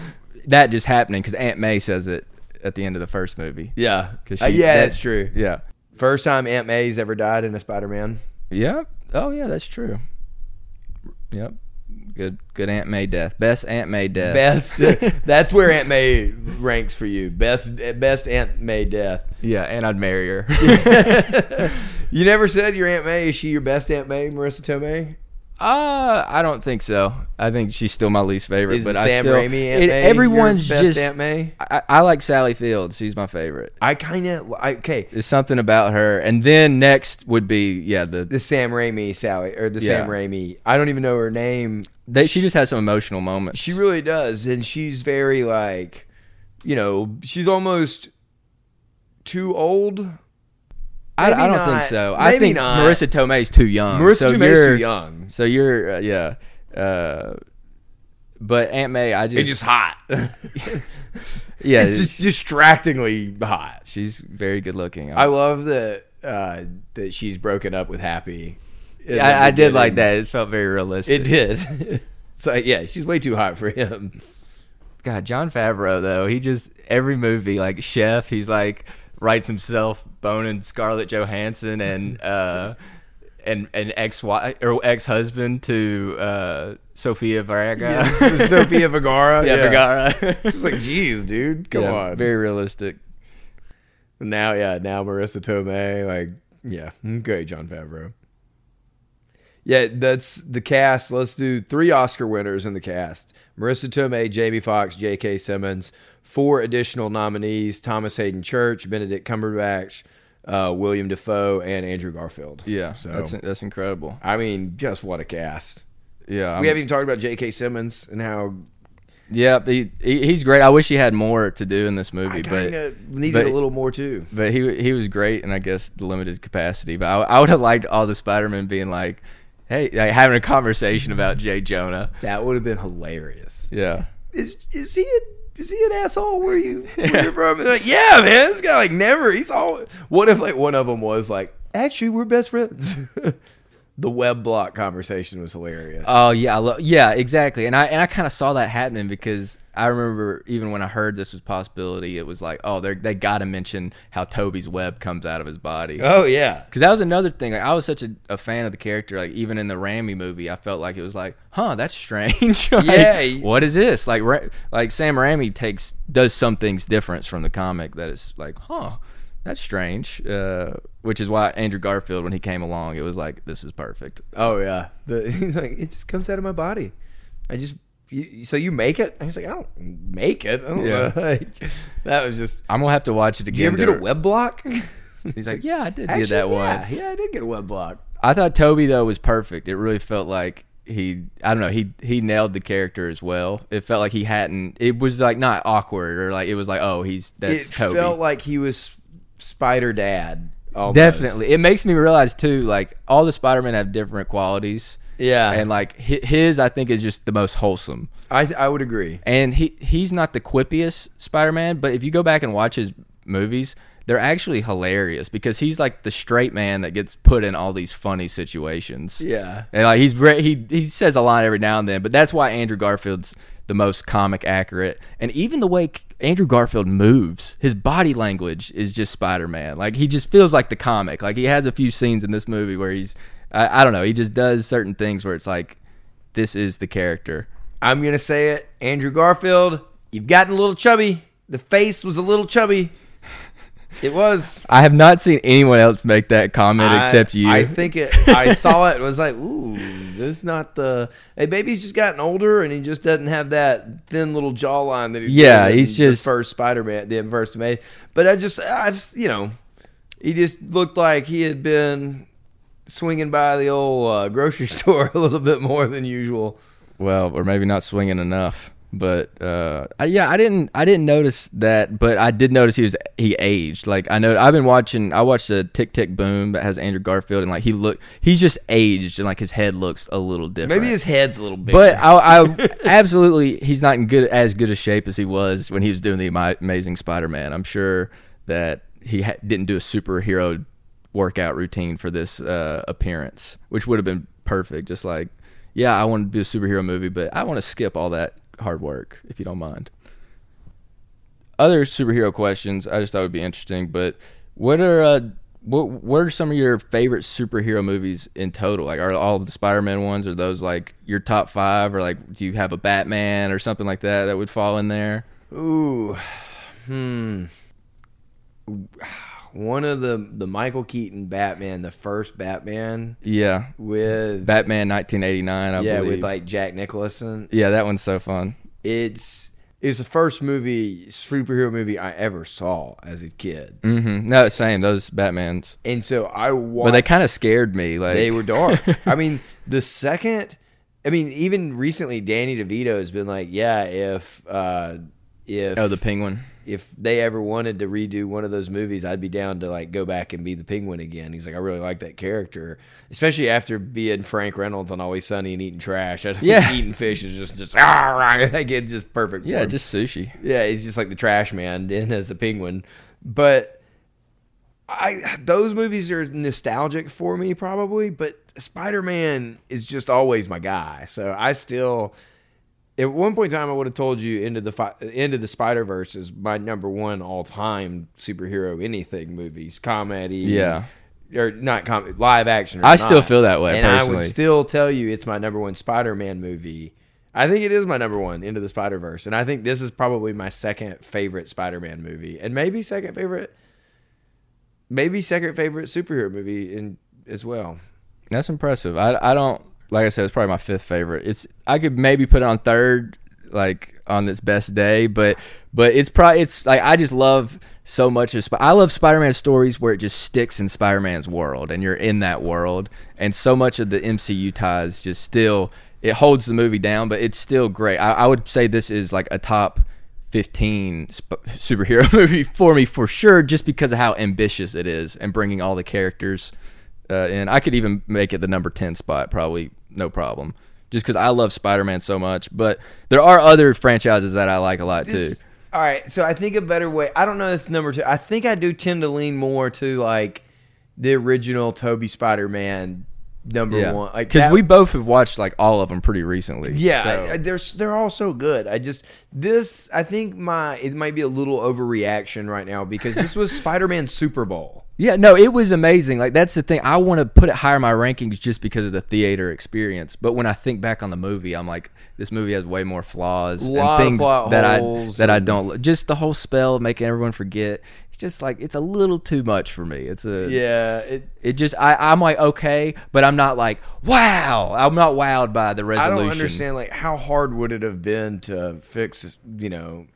that just happening because Aunt May says it at the end of the first movie. yeah, Uh, yeah, that- that's true. Yeah, First time Aunt May's ever died in a Spider-Man. yeah. Oh yeah, that's true. Yep. Good, good Aunt May death. Best Aunt May death. Best. that's where Aunt May ranks for you. Best. Best Aunt May death. Yeah, and I'd marry her. you never said your Aunt May. Is she your best Aunt May, Marisa Tomei? Uh, I don't think so. I think she's still my least favorite. Is but the I Sam still, Raimi Aunt it- May everyone's just. Aunt May? I, I like Sally Fields. She's my favorite. I kind of okay. There's something about her. And then next would be yeah the The Sam Raimi Sally or the Yeah. Sam Raimi. I don't even know her name. they, she just has some emotional moments. She really does, and she's very like, you know, she's almost too old. I, I don't not. think so. I think not. Marisa Tomei's too young. Marisa so Tomei's you're- too young. So you're uh, yeah. Uh, but Aunt May, I just, It's just hot. yeah, it's just distractingly hot. she's very good looking. I love that uh, that she's broken up with Happy. in I, I did like that. It felt very realistic. It did. so like yeah, she's way too hot for him. God, Jon Favreau though, he just every movie like Chef, he's like writes himself boning Scarlett Johansson and uh and and ex wife or ex husband to uh Sofia Vergara. Sofia Vergara. yeah, Vergara. It's like, geez, dude, come Yeah, on. Very realistic. now, yeah, now Marisa Tomei, like, yeah, great, Jon Favreau. Yeah, that's the cast. Let's do three Oscar winners in the cast: Marisa Tomei, Jamie Foxx, J.K. Simmons. Four additional nominees: Thomas Haden Church, Benedict Cumberbatch, uh, William Dafoe, and Andrew Garfield. Yeah, So- that's that's incredible. I mean, just what a cast. Yeah, I'm- we haven't even talked about J.K. Simmons and how yeah, he, he he's great. I wish he had more to do in this movie, I but needed but- a little more too. but he he was great, and I guess the limited capacity. But I, I would have liked all the Spider Man being like, hey, like having a conversation about J. Jonah. That would have been hilarious. Yeah, is is he a, is he an asshole? Where you where you're from? Like, yeah, man, this guy like never. He's all. What if like one of them was like, actually, we're best friends. the web block conversation was hilarious. Oh yeah, I lo- yeah, exactly. And I and I kind of saw that happening because I remember even when I heard this was a possibility, it was like, oh, they they got to mention how Tobey's web comes out of his body. oh yeah, Because that was another thing. Like I was such a, a fan of the character. Like even in the Raimi movie, I felt like it was like, huh, that's strange. Like, Yeah. What is this? Like Ra- like Sam Raimi takes does some things different from the comic that is like, huh, that's strange. Uh, which is why Andrew Garfield, when he came along, it was like, this is perfect. oh yeah. The, he's like, it just comes out of my body. I just. You, so you make it? He's like, I don't make it. I don't Yeah. Like, that was just. I'm gonna have to watch it again. Did you ever get a web block? He's like, yeah, I did Actually, get that yeah, once. Yeah, I did get a web block. I thought Tobey though was perfect. It really felt like he I don't know, he he nailed the character as well. It felt like he hadn't it was like not awkward or like it was like, oh, he's that's it Tobey. felt like he was Spider Dad. almost. Definitely. It makes me realize too like all the Spider-Men have different qualities Yeah, and like his I think is just the most wholesome. I I would agree. And he he's not the quippiest Spider-Man, but if you go back and watch his movies, they're actually hilarious because he's like the straight man that gets put in all these funny situations. Yeah. And like he's he he says a line every now and then, but that's why Andrew Garfield's the most comic accurate. And even the way Andrew Garfield moves, his body language is just Spider-Man. Like he just feels like the comic. Like he has a few scenes in this movie where he's I, I don't know, he just does certain things where it's like this is the character. I'm gonna say it, Andrew Garfield. You've gotten a little chubby. The face was a little chubby. It was. I have not seen anyone else make that comment I- except you. I think it. I saw it. and Was like, ooh, this is not the. Hey, baby's just gotten older, and he just doesn't have that thin little jawline that he. Yeah, in he's the just- first Spider-Man, the first May. But I just, I've, you know, he just looked like he had been swinging by the old uh, grocery store a little bit more than usual. well, or maybe not swinging enough. But uh, I, yeah, I didn't I didn't notice that, but I did notice he was he aged. Like I know I've been watching. I watched the Tick Tick Boom that has Andrew Garfield, and like he look he's just aged, and like his head looks a little different. Maybe his head's a little bigger. But I, I absolutely he's not in good as good a shape as he was when he was doing the Amazing Spider-Man. I'm sure that he ha- didn't do a superhero workout routine for this uh, appearance, which would have been perfect. Just like, yeah, I want to do a superhero movie, but I want to skip all that hard work if you don't mind. Other superhero questions I just thought would be interesting, but what are uh, what what are some of your favorite superhero movies in total? Like, are all of the Spider-Man ones? Are those like your top five, or like do you have a Batman or something like that that would fall in there? Ooh, hmm. One of the the Michael Keaton Batman, the first Batman Yeah, with Batman 1989. I yeah believe. with like Jack Nicholson. yeah, that one's so fun. It's it was the first movie superhero movie I ever saw as a kid, Mm-hmm. No, same those Batmans, and so I watched. but they kind of scared me. Like they were dark. I mean, the second, I mean, even recently, Danny DeVito has been like, yeah, if uh, if oh the Penguin. If they ever wanted to redo one of those movies, I'd be down to like go back and be the penguin again. He's like, I really like that character, especially after being Frank Reynolds on Always Sunny and eating trash. I think Yeah. eating fish is just just ah, like it's just perfect. Yeah, him. just sushi. yeah, he's just like the trash man then as a penguin. But I those movies are nostalgic for me probably, but Spider Man is just always my guy. So I still at one point in time I would have told you into the fi- into the Spider Verse is my number one all time superhero anything movies comedy Yeah. or not com- live action. Or I still feel that way, and I would still tell you it's my number one Spider Man movie. I think it is my number one into the Spider Verse, and I think this is probably my second favorite Spider Man movie, and maybe second favorite, maybe second favorite superhero movie in as well. That's impressive. I, I don't like I said it's probably my fifth favorite. It's I could maybe put it on third like on its best day, but but it's probably it's like I just love so much of I love Spider-Man stories where it just sticks in Spider-Man's world and you're in that world and so much of the MCU ties just still it holds the movie down, but it's still great. I, I would say this is like a top 15 sp- superhero movie for me for sure just because of how ambitious it is and bringing all the characters uh, in i could even make it the number 10 spot probably no problem just because i love spider-man so much but there are other franchises that i like a lot too This- all right, so I think a better way. I don't know. This number two. I think I do tend to lean more to like the original Tobey Spider Man number Yeah, one. Like because we both have watched like all of them pretty recently. Yeah, so- I- I- they're they're all so good. I just this I think my it might be a little overreaction right now because this was Spider-Man Super Bowl. Yeah, no, it was amazing. Like that's the thing. I want to put it higher in my rankings just because of the theater experience. But when I think back on the movie, I'm like, this movie has way more flaws and things that I that I don't. Just the whole spell making everyone forget. It's just like it's a little too much for me. It's a Yeah, it, It just I I'm like okay, but I'm not like wow. I'm not wowed by the resolution. I don't understand like how hard would it have been to fix you know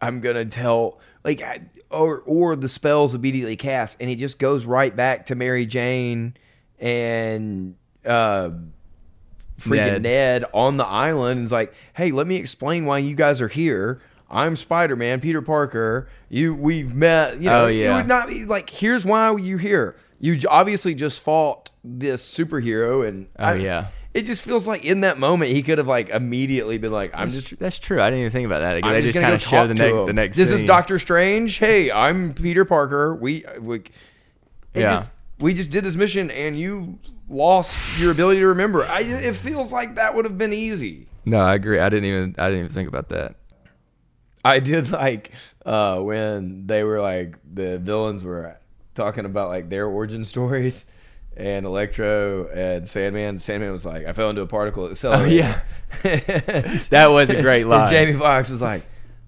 I'm gonna tell like or or the spells immediately cast and it just goes right back to Mary Jane and uh freaking Ned. Ned, on the island and is like, hey, let me explain why you guys are here. I'm Spider Man, Peter Parker. You we've met you know, Oh, it yeah. would not be like here's why you here. You obviously just fought this superhero and Oh, yeah. It just feels like in that moment he could have like immediately been like, "I'm That's, just, that's true. I didn't even think about that. I'm they just, just, kind of show the, next the next. This is. Doctor Strange. Hey, I'm Peter Parker. We, we, Yeah. just- we just did this mission and you lost your ability to remember. I, it feels like that would have been easy. No, I agree. I didn't even I didn't even think about that. I did like uh, when they were like the villains were talking about like their origin stories, and Electro and Sandman. Sandman was like, "I fell into a particle oh, accelerator." Oh, yeah. that was a great line. Jamie Foxx was like,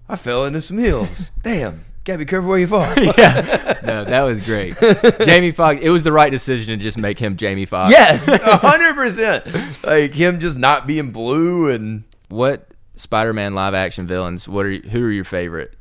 "I fell into some hills. Damn, gotta be careful where you fall." yeah, no, that was great. Jamie Foxx. It was the right decision to just make him Jamie Foxx. yes, hundred percent. Like him just not being blue and What Spider-Man live action villains? What are you, who are your favorite?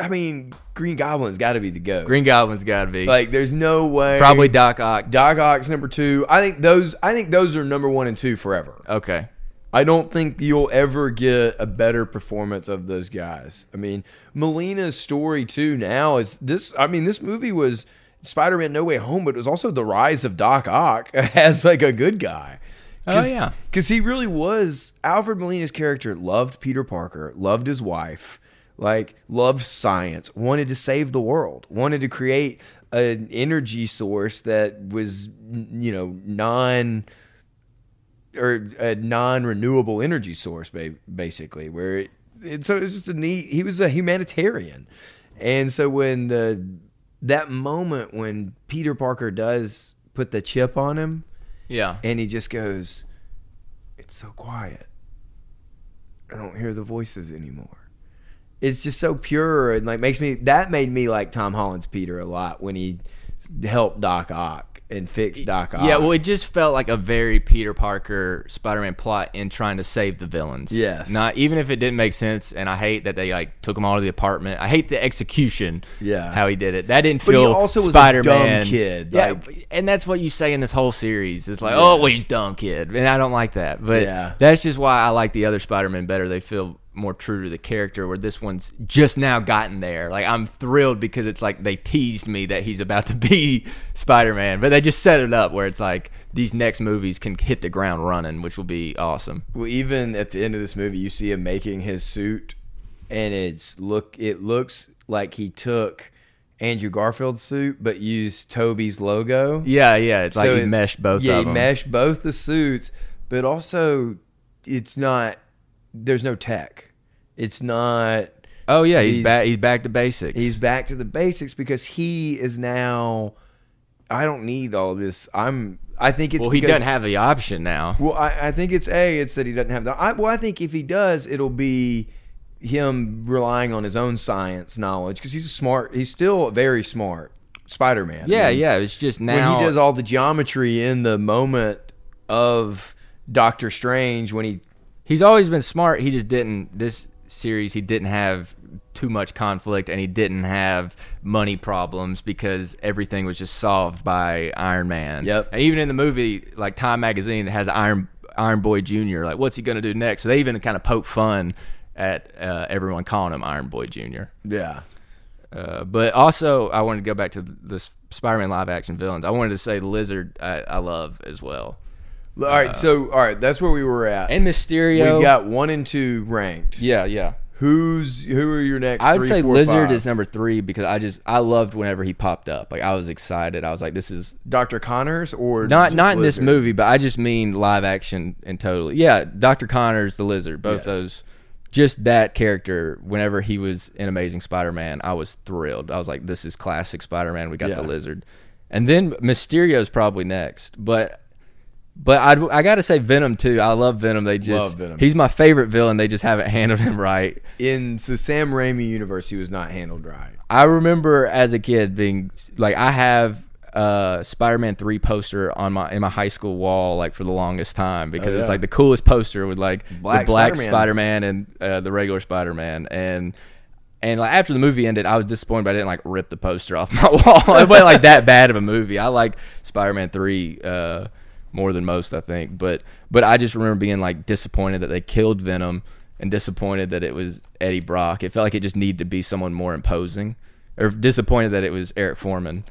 I mean, Green Goblin's got to be the go. Green Goblin's got to be Like, there's no way. probably Doc Ock. Doc Ock's number two. I think those. I think those are number one and two forever. Okay. I don't think you'll ever get a better performance of those guys. I mean, Molina's story too now is this. I mean, this movie was Spider-Man: No Way Home, but it was also the rise of Doc Ock as like a good guy. Oh, yeah. because he really was. Alfred Molina's character loved Peter Parker, loved his wife, like loved science, wanted to save the world, wanted to create an energy source that was, you know, non or a non-renewable energy source, basically. Where it, it so it's just a neat. He was a humanitarian, and so when the that moment when Peter Parker does put the chip on him, Yeah. and he just goes, "It's so quiet. I don't hear the voices anymore." It's just so pure and like makes me that made me like Tom Holland's Peter a lot when he helped Doc Ock and fixed Doc Ock. Yeah, well, it just felt like a very Peter Parker Spider-Man plot in trying to save the villains. Yes. not even if it didn't make sense, and I hate that they like took him all to the apartment. I hate the execution. Yeah. how he did it. That didn't But he feel also was a Spider-Man dumb kid, Yeah, and that's what you say in this whole series. It's like, oh, well, he's dumb kid, and I don't like that. But Yeah. that's just why I like the other Spider-Man better. They feel more true to the character. Where this one's just now gotten there. Like I'm thrilled because it's like they teased me that he's about to be Spider-Man, but they just set it up where it's like these next movies can hit the ground running, which will be awesome. Well, even at the end of this movie, you see him making his suit, and it's look. It looks like he took Andrew Garfield's suit, but used Tobey's logo. Yeah, yeah. It's like he it- meshed both Yeah, he meshed both the suits, but also it's not. There's no tech. It's not. oh yeah, he's, he's- back. He's back to basics. He's back to the basics because he is now. I don't need all this. I'm. I think it's well, he doesn't have the option now. Well, I, I think it's a. It's that he doesn't have the. I, well, I think if he does, it'll be him relying on his own science knowledge because he's a smart. He's still very smart. Spider Man. Yeah, yeah. It's just now. When he does all the geometry in the moment of Doctor Strange, when he he's always been smart. He just didn't this series. He didn't have too much conflict, and he didn't have money problems because everything was just solved by Iron Man. Yep. And even in the movie, like Time Magazine has Iron Iron Boy Junior. Like, what's he gonna do next? So they even kind of poke fun at uh, everyone calling him Iron Boy Junior. yeah. Uh, but also, I wanted to go back to the Spider-Man live-action villains. I wanted to say Lizard, I, I love as well, All right, uh, so all right, that's where we were at. and Mysterio. we got one and two ranked. yeah, yeah. Who's who are your next? I would three, say four, Lizard five? is number three because I just I loved whenever he popped up. Like I was excited. I was like, this is Dr. Connors or not not in this movie, but I just mean live action and totally. Yeah, Doctor Connors, the Lizard, both Yes. those. Just that character. Whenever he was in Amazing Spider-Man, I was thrilled. I was like, this is classic Spider-Man. We got Yeah. the Lizard, and then Mysterio's probably next, but. But I I gotta say Venom too. I love Venom. They just Love Venom. he's my favorite villain. They just haven't handled him right. In the Sam Raimi universe, he was not handled right. I remember as a kid being like I have a Spider-Man 3 poster on my in my high school wall like for the longest time because Oh, it's like the coolest poster with like Black the black Spider-Man. Spider-Man, and uh, the regular Spider-Man and and like after the movie ended I was disappointed but I didn't like rip the poster off my wall. it wasn't like that bad of a movie. I like Spider-Man 3 uh more than most I think but but I just remember being like disappointed that they killed Venom and disappointed that it was Eddie Brock. It felt like it just needed to be someone more imposing or disappointed that it was Eric Forman,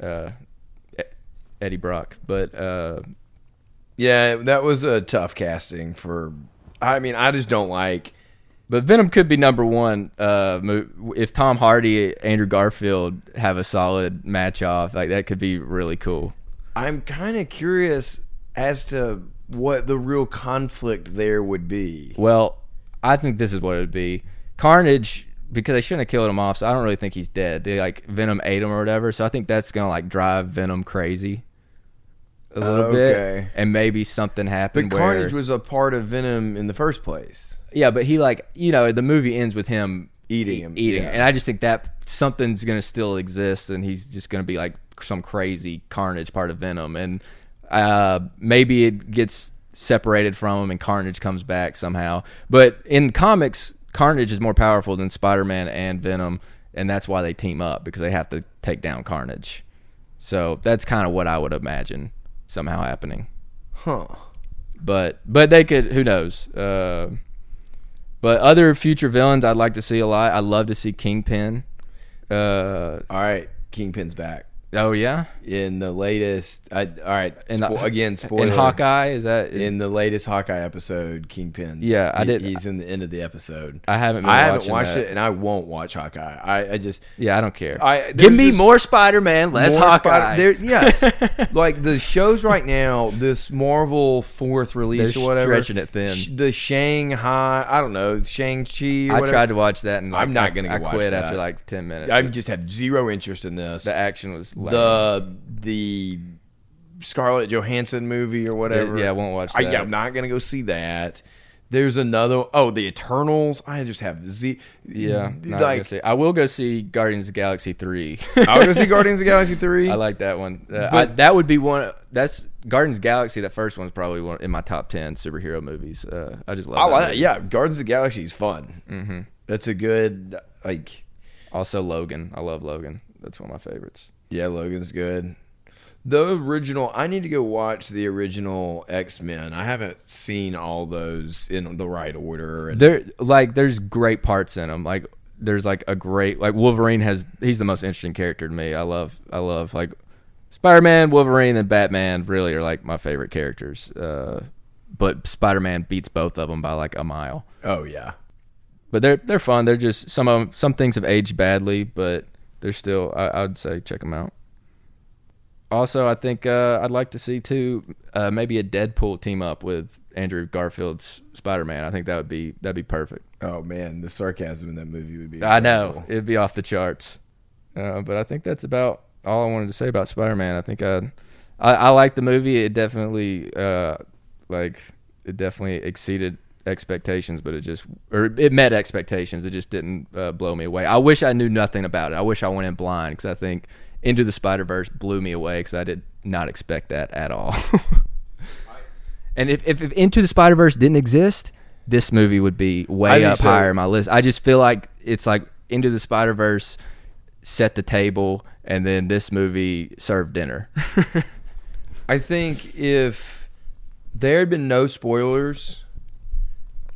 uh, Eddie Brock. But uh, Yeah, that was a tough casting for. I mean, I just don't like. but Venom could be number one uh, if Tom Hardy, Andrew Garfield have a solid match off. Like that could be really cool. I'm kind of curious as to what the real conflict there would be. Well, I think this is what it would be. Carnage because they shouldn't have killed him off, so I don't really think he's dead. They like Venom ate him or whatever, so I think that's gonna like drive Venom crazy a little oh, Okay. bit, and maybe something But happened. where- Carnage was a part of Venom in the first place. Yeah, but he like you know the movie ends with him Eating him, eating, yeah. and I just think that something's gonna still exist, and he's just gonna be like some crazy Carnage part of Venom, and uh, maybe it gets separated from him, and Carnage comes back somehow. But in comics, Carnage is more powerful than Spider Man and Venom, and that's why they team up because they have to take down Carnage. So that's kind of what I would imagine somehow happening Huh. but but they could who knows uh, but other future villains i'd like to see a lot i'd love to see kingpin uh, All right, Kingpin's back oh yeah in the latest. I, all right, and spo- again, spoiler. in hawkeye is that is, in the latest Hawkeye episode, Kingpin's. Yeah, I he- did- He's in the end of the episode. i haven't been I haven't watched that. it, and I won't watch Hawkeye. I, I just yeah i don't care I- give me more spider-man less hawkeye Spider- there- yes, like the shows right now, this Marvel fourth release They're or whatever, stretching it thin. sh- The Shanghai, I don't know, Shang Chi. i tried to watch that and like, I'm not gonna i go watch quit that. after like 10 minutes I just have zero interest in this. the action was lame. the the Scarlett Johansson movie or whatever. yeah, I won't watch I, that. yeah, I'm not gonna go see that. There's another. Oh, the Eternals. I just have z. yeah like i will go see guardians of the galaxy 3 I'll go see Guardians of the Galaxy three. I like that one. Uh, I, that would be one. That's Guardians Galaxy. That first one's probably one in my top ten superhero movies. Uh, I just love. I that like. Yeah, Guardians of the Galaxy is fun. Mm-hmm. That's a good like. Also Logan. I love Logan. That's one of my favorites. Yeah, Logan's good. The original. I need to go watch the original X Men. I haven't seen all those in the right order. There, like, there's great parts in them. Like, there's like a great like Wolverine has. He's the most interesting character to me. I love. I love like Spider Man, Wolverine, and Batman. Really are like my favorite characters. Uh, but Spider Man beats both of them by like a mile. oh yeah. but they're they're fun. They're just some of 'em- some things have aged badly, but they're still. I, I'd say check them out. Also, I think uh, I'd like to see too uh, maybe a Deadpool team up with Andrew Garfield's Spider Man. I think that would be that'd be perfect. Oh man, the sarcasm in that movie would be. I know it'd be off the charts, uh, but I think that's about all I wanted to say about Spider Man. I think I, I I like the movie. It definitely uh, like it definitely exceeded expectations, but it just or it met expectations. It just didn't uh, blow me away. I wish I knew nothing about it. I wish I went in blind because I think Into the Spider Verse blew me away because I did not expect that at all. and if, if, if Into the Spider Verse didn't exist, this movie would be way up so. higher in my list. I just feel like it's like Into the Spider Verse set the table, and then this movie served dinner. I think if there had been no spoilers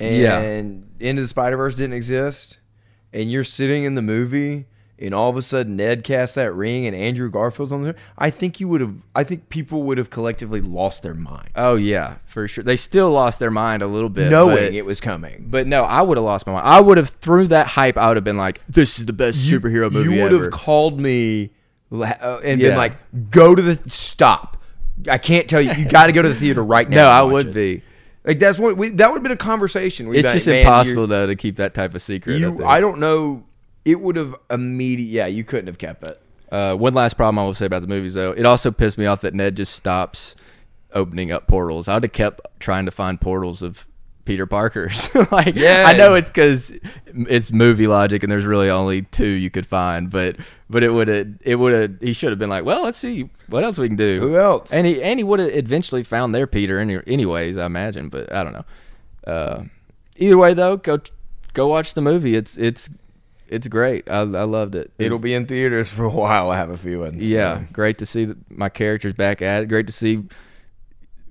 and Yeah. Into the Spider Verse didn't exist, and you're sitting in the movie and all of a sudden Ned casts that ring and Andrew Garfield's on there, I think you would have. I think people would have collectively lost their mind, Oh yeah, for sure. They still lost their mind a little bit, knowing but, it was coming. But no, I would have lost my mind. I would have through that hype. I would have been like, "This is the best superhero movie You would have called me uh, and Yeah. been like, "Go to the stop." I can't tell you. You got to go to the theater right now. no, I would it." be. Like that's what we, that would have been a conversation. We'd It's just impossible though to keep that type of secret. I, You, think. I don't know. It would have immediate. Yeah, you couldn't have kept it. Uh, one last problem I will say about the movies, though, it also pissed me off that Ned just stops opening up portals. I would have kept trying to find portals of Peter Parker's. like, Yeah. I know it's because it's movie logic, and there's really only two you could find. But but it would have it would have he should have been like, well, let's see what else we can do. Who else? And he and he would have eventually found their Peter, any, anyways. I imagine, but I don't know. Uh, either way, though, go go watch the movie. It's it's it's great. I, I loved it. It'll be in theaters for a while. I have a feeling. so. yeah, great to see my characters back at it. Great to see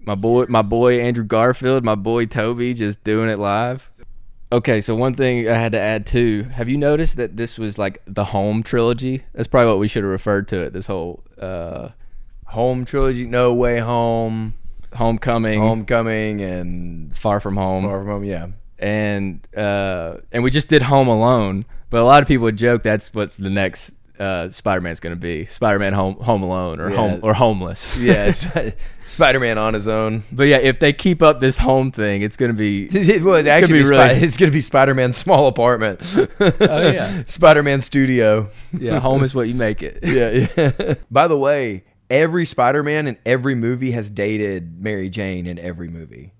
my boy, my boy Andrew Garfield, my boy Tobey, just doing it live. Okay, so one thing I had to add too. Have you noticed that this was like the Home trilogy? That's probably what we should have referred to it. This whole uh, Home trilogy, No Way Home, Homecoming, Homecoming, and Far From Home, Far From Home. Yeah, and uh, and we just did Home Alone. But a lot of people would joke that's what's the next uh, Spider-Man's going to be: Spider-Man Home Home Alone or Yeah. Home or Homeless. yeah. Spider Man on his own. But yeah, if they keep up this home thing, it's gonna be well, it actually be be really- Spi- it's going to be Spider Man's small apartment. Oh, yeah. Spider Man studio. yeah, home is what you make it. yeah, yeah. By the way, every Spider Man in every movie has dated Mary Jane in every movie.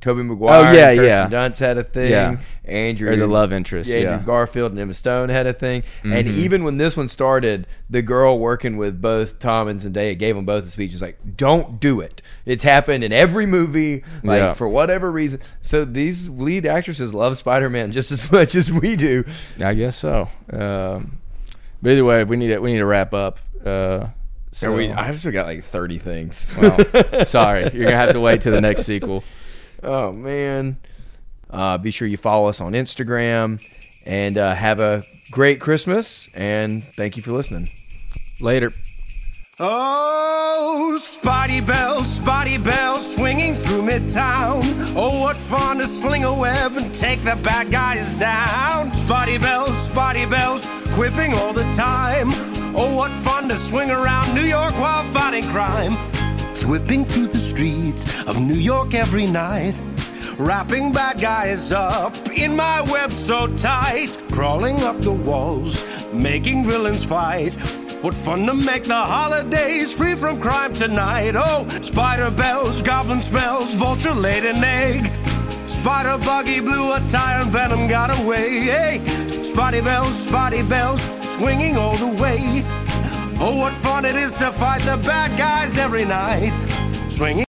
Tobey Maguire, Oh, yeah, yeah. Dunst had a thing. Yeah. Andrew, Or the love interest, yeah, Andrew yeah. Mm-hmm. Garfield and Emma Stone had a thing. And even when this one started, the girl working with both Tom and Zendaya gave them both a speech. Was like, "Don't do it. It's happened in every movie, like Yeah. for whatever reason." So these lead actresses love Spider Man just as much as we do. I guess so. Um, but either way, we need to, we need to wrap up. Uh, so, we, I've still got like thirty things. well, sorry, you're gonna have to wait to the next sequel. Oh man. Uh, be sure you follow us on Instagram and uh, have a great Christmas and thank you for listening. Later. Oh, Spotty Bells, Spotty Bells, swinging through Midtown. Oh, what fun to sling a web and take the bad guys down. Spotty Bells, Spotty Bells, quipping all the time. Oh, what fun to swing around New York while fighting crime. Whipping through the streets of New York every night. Wrapping bad guys up in my web so tight. Crawling up the walls, making villains fight. What fun to make the holidays free from crime tonight. Oh, spider bells, goblin smells, vulture laid an egg. Spider buggy blew a tire and venom got away. Hey, spotty bells, spotty bells, swinging all the way. Oh, what fun it is to fight the bad guys every night. Swinging.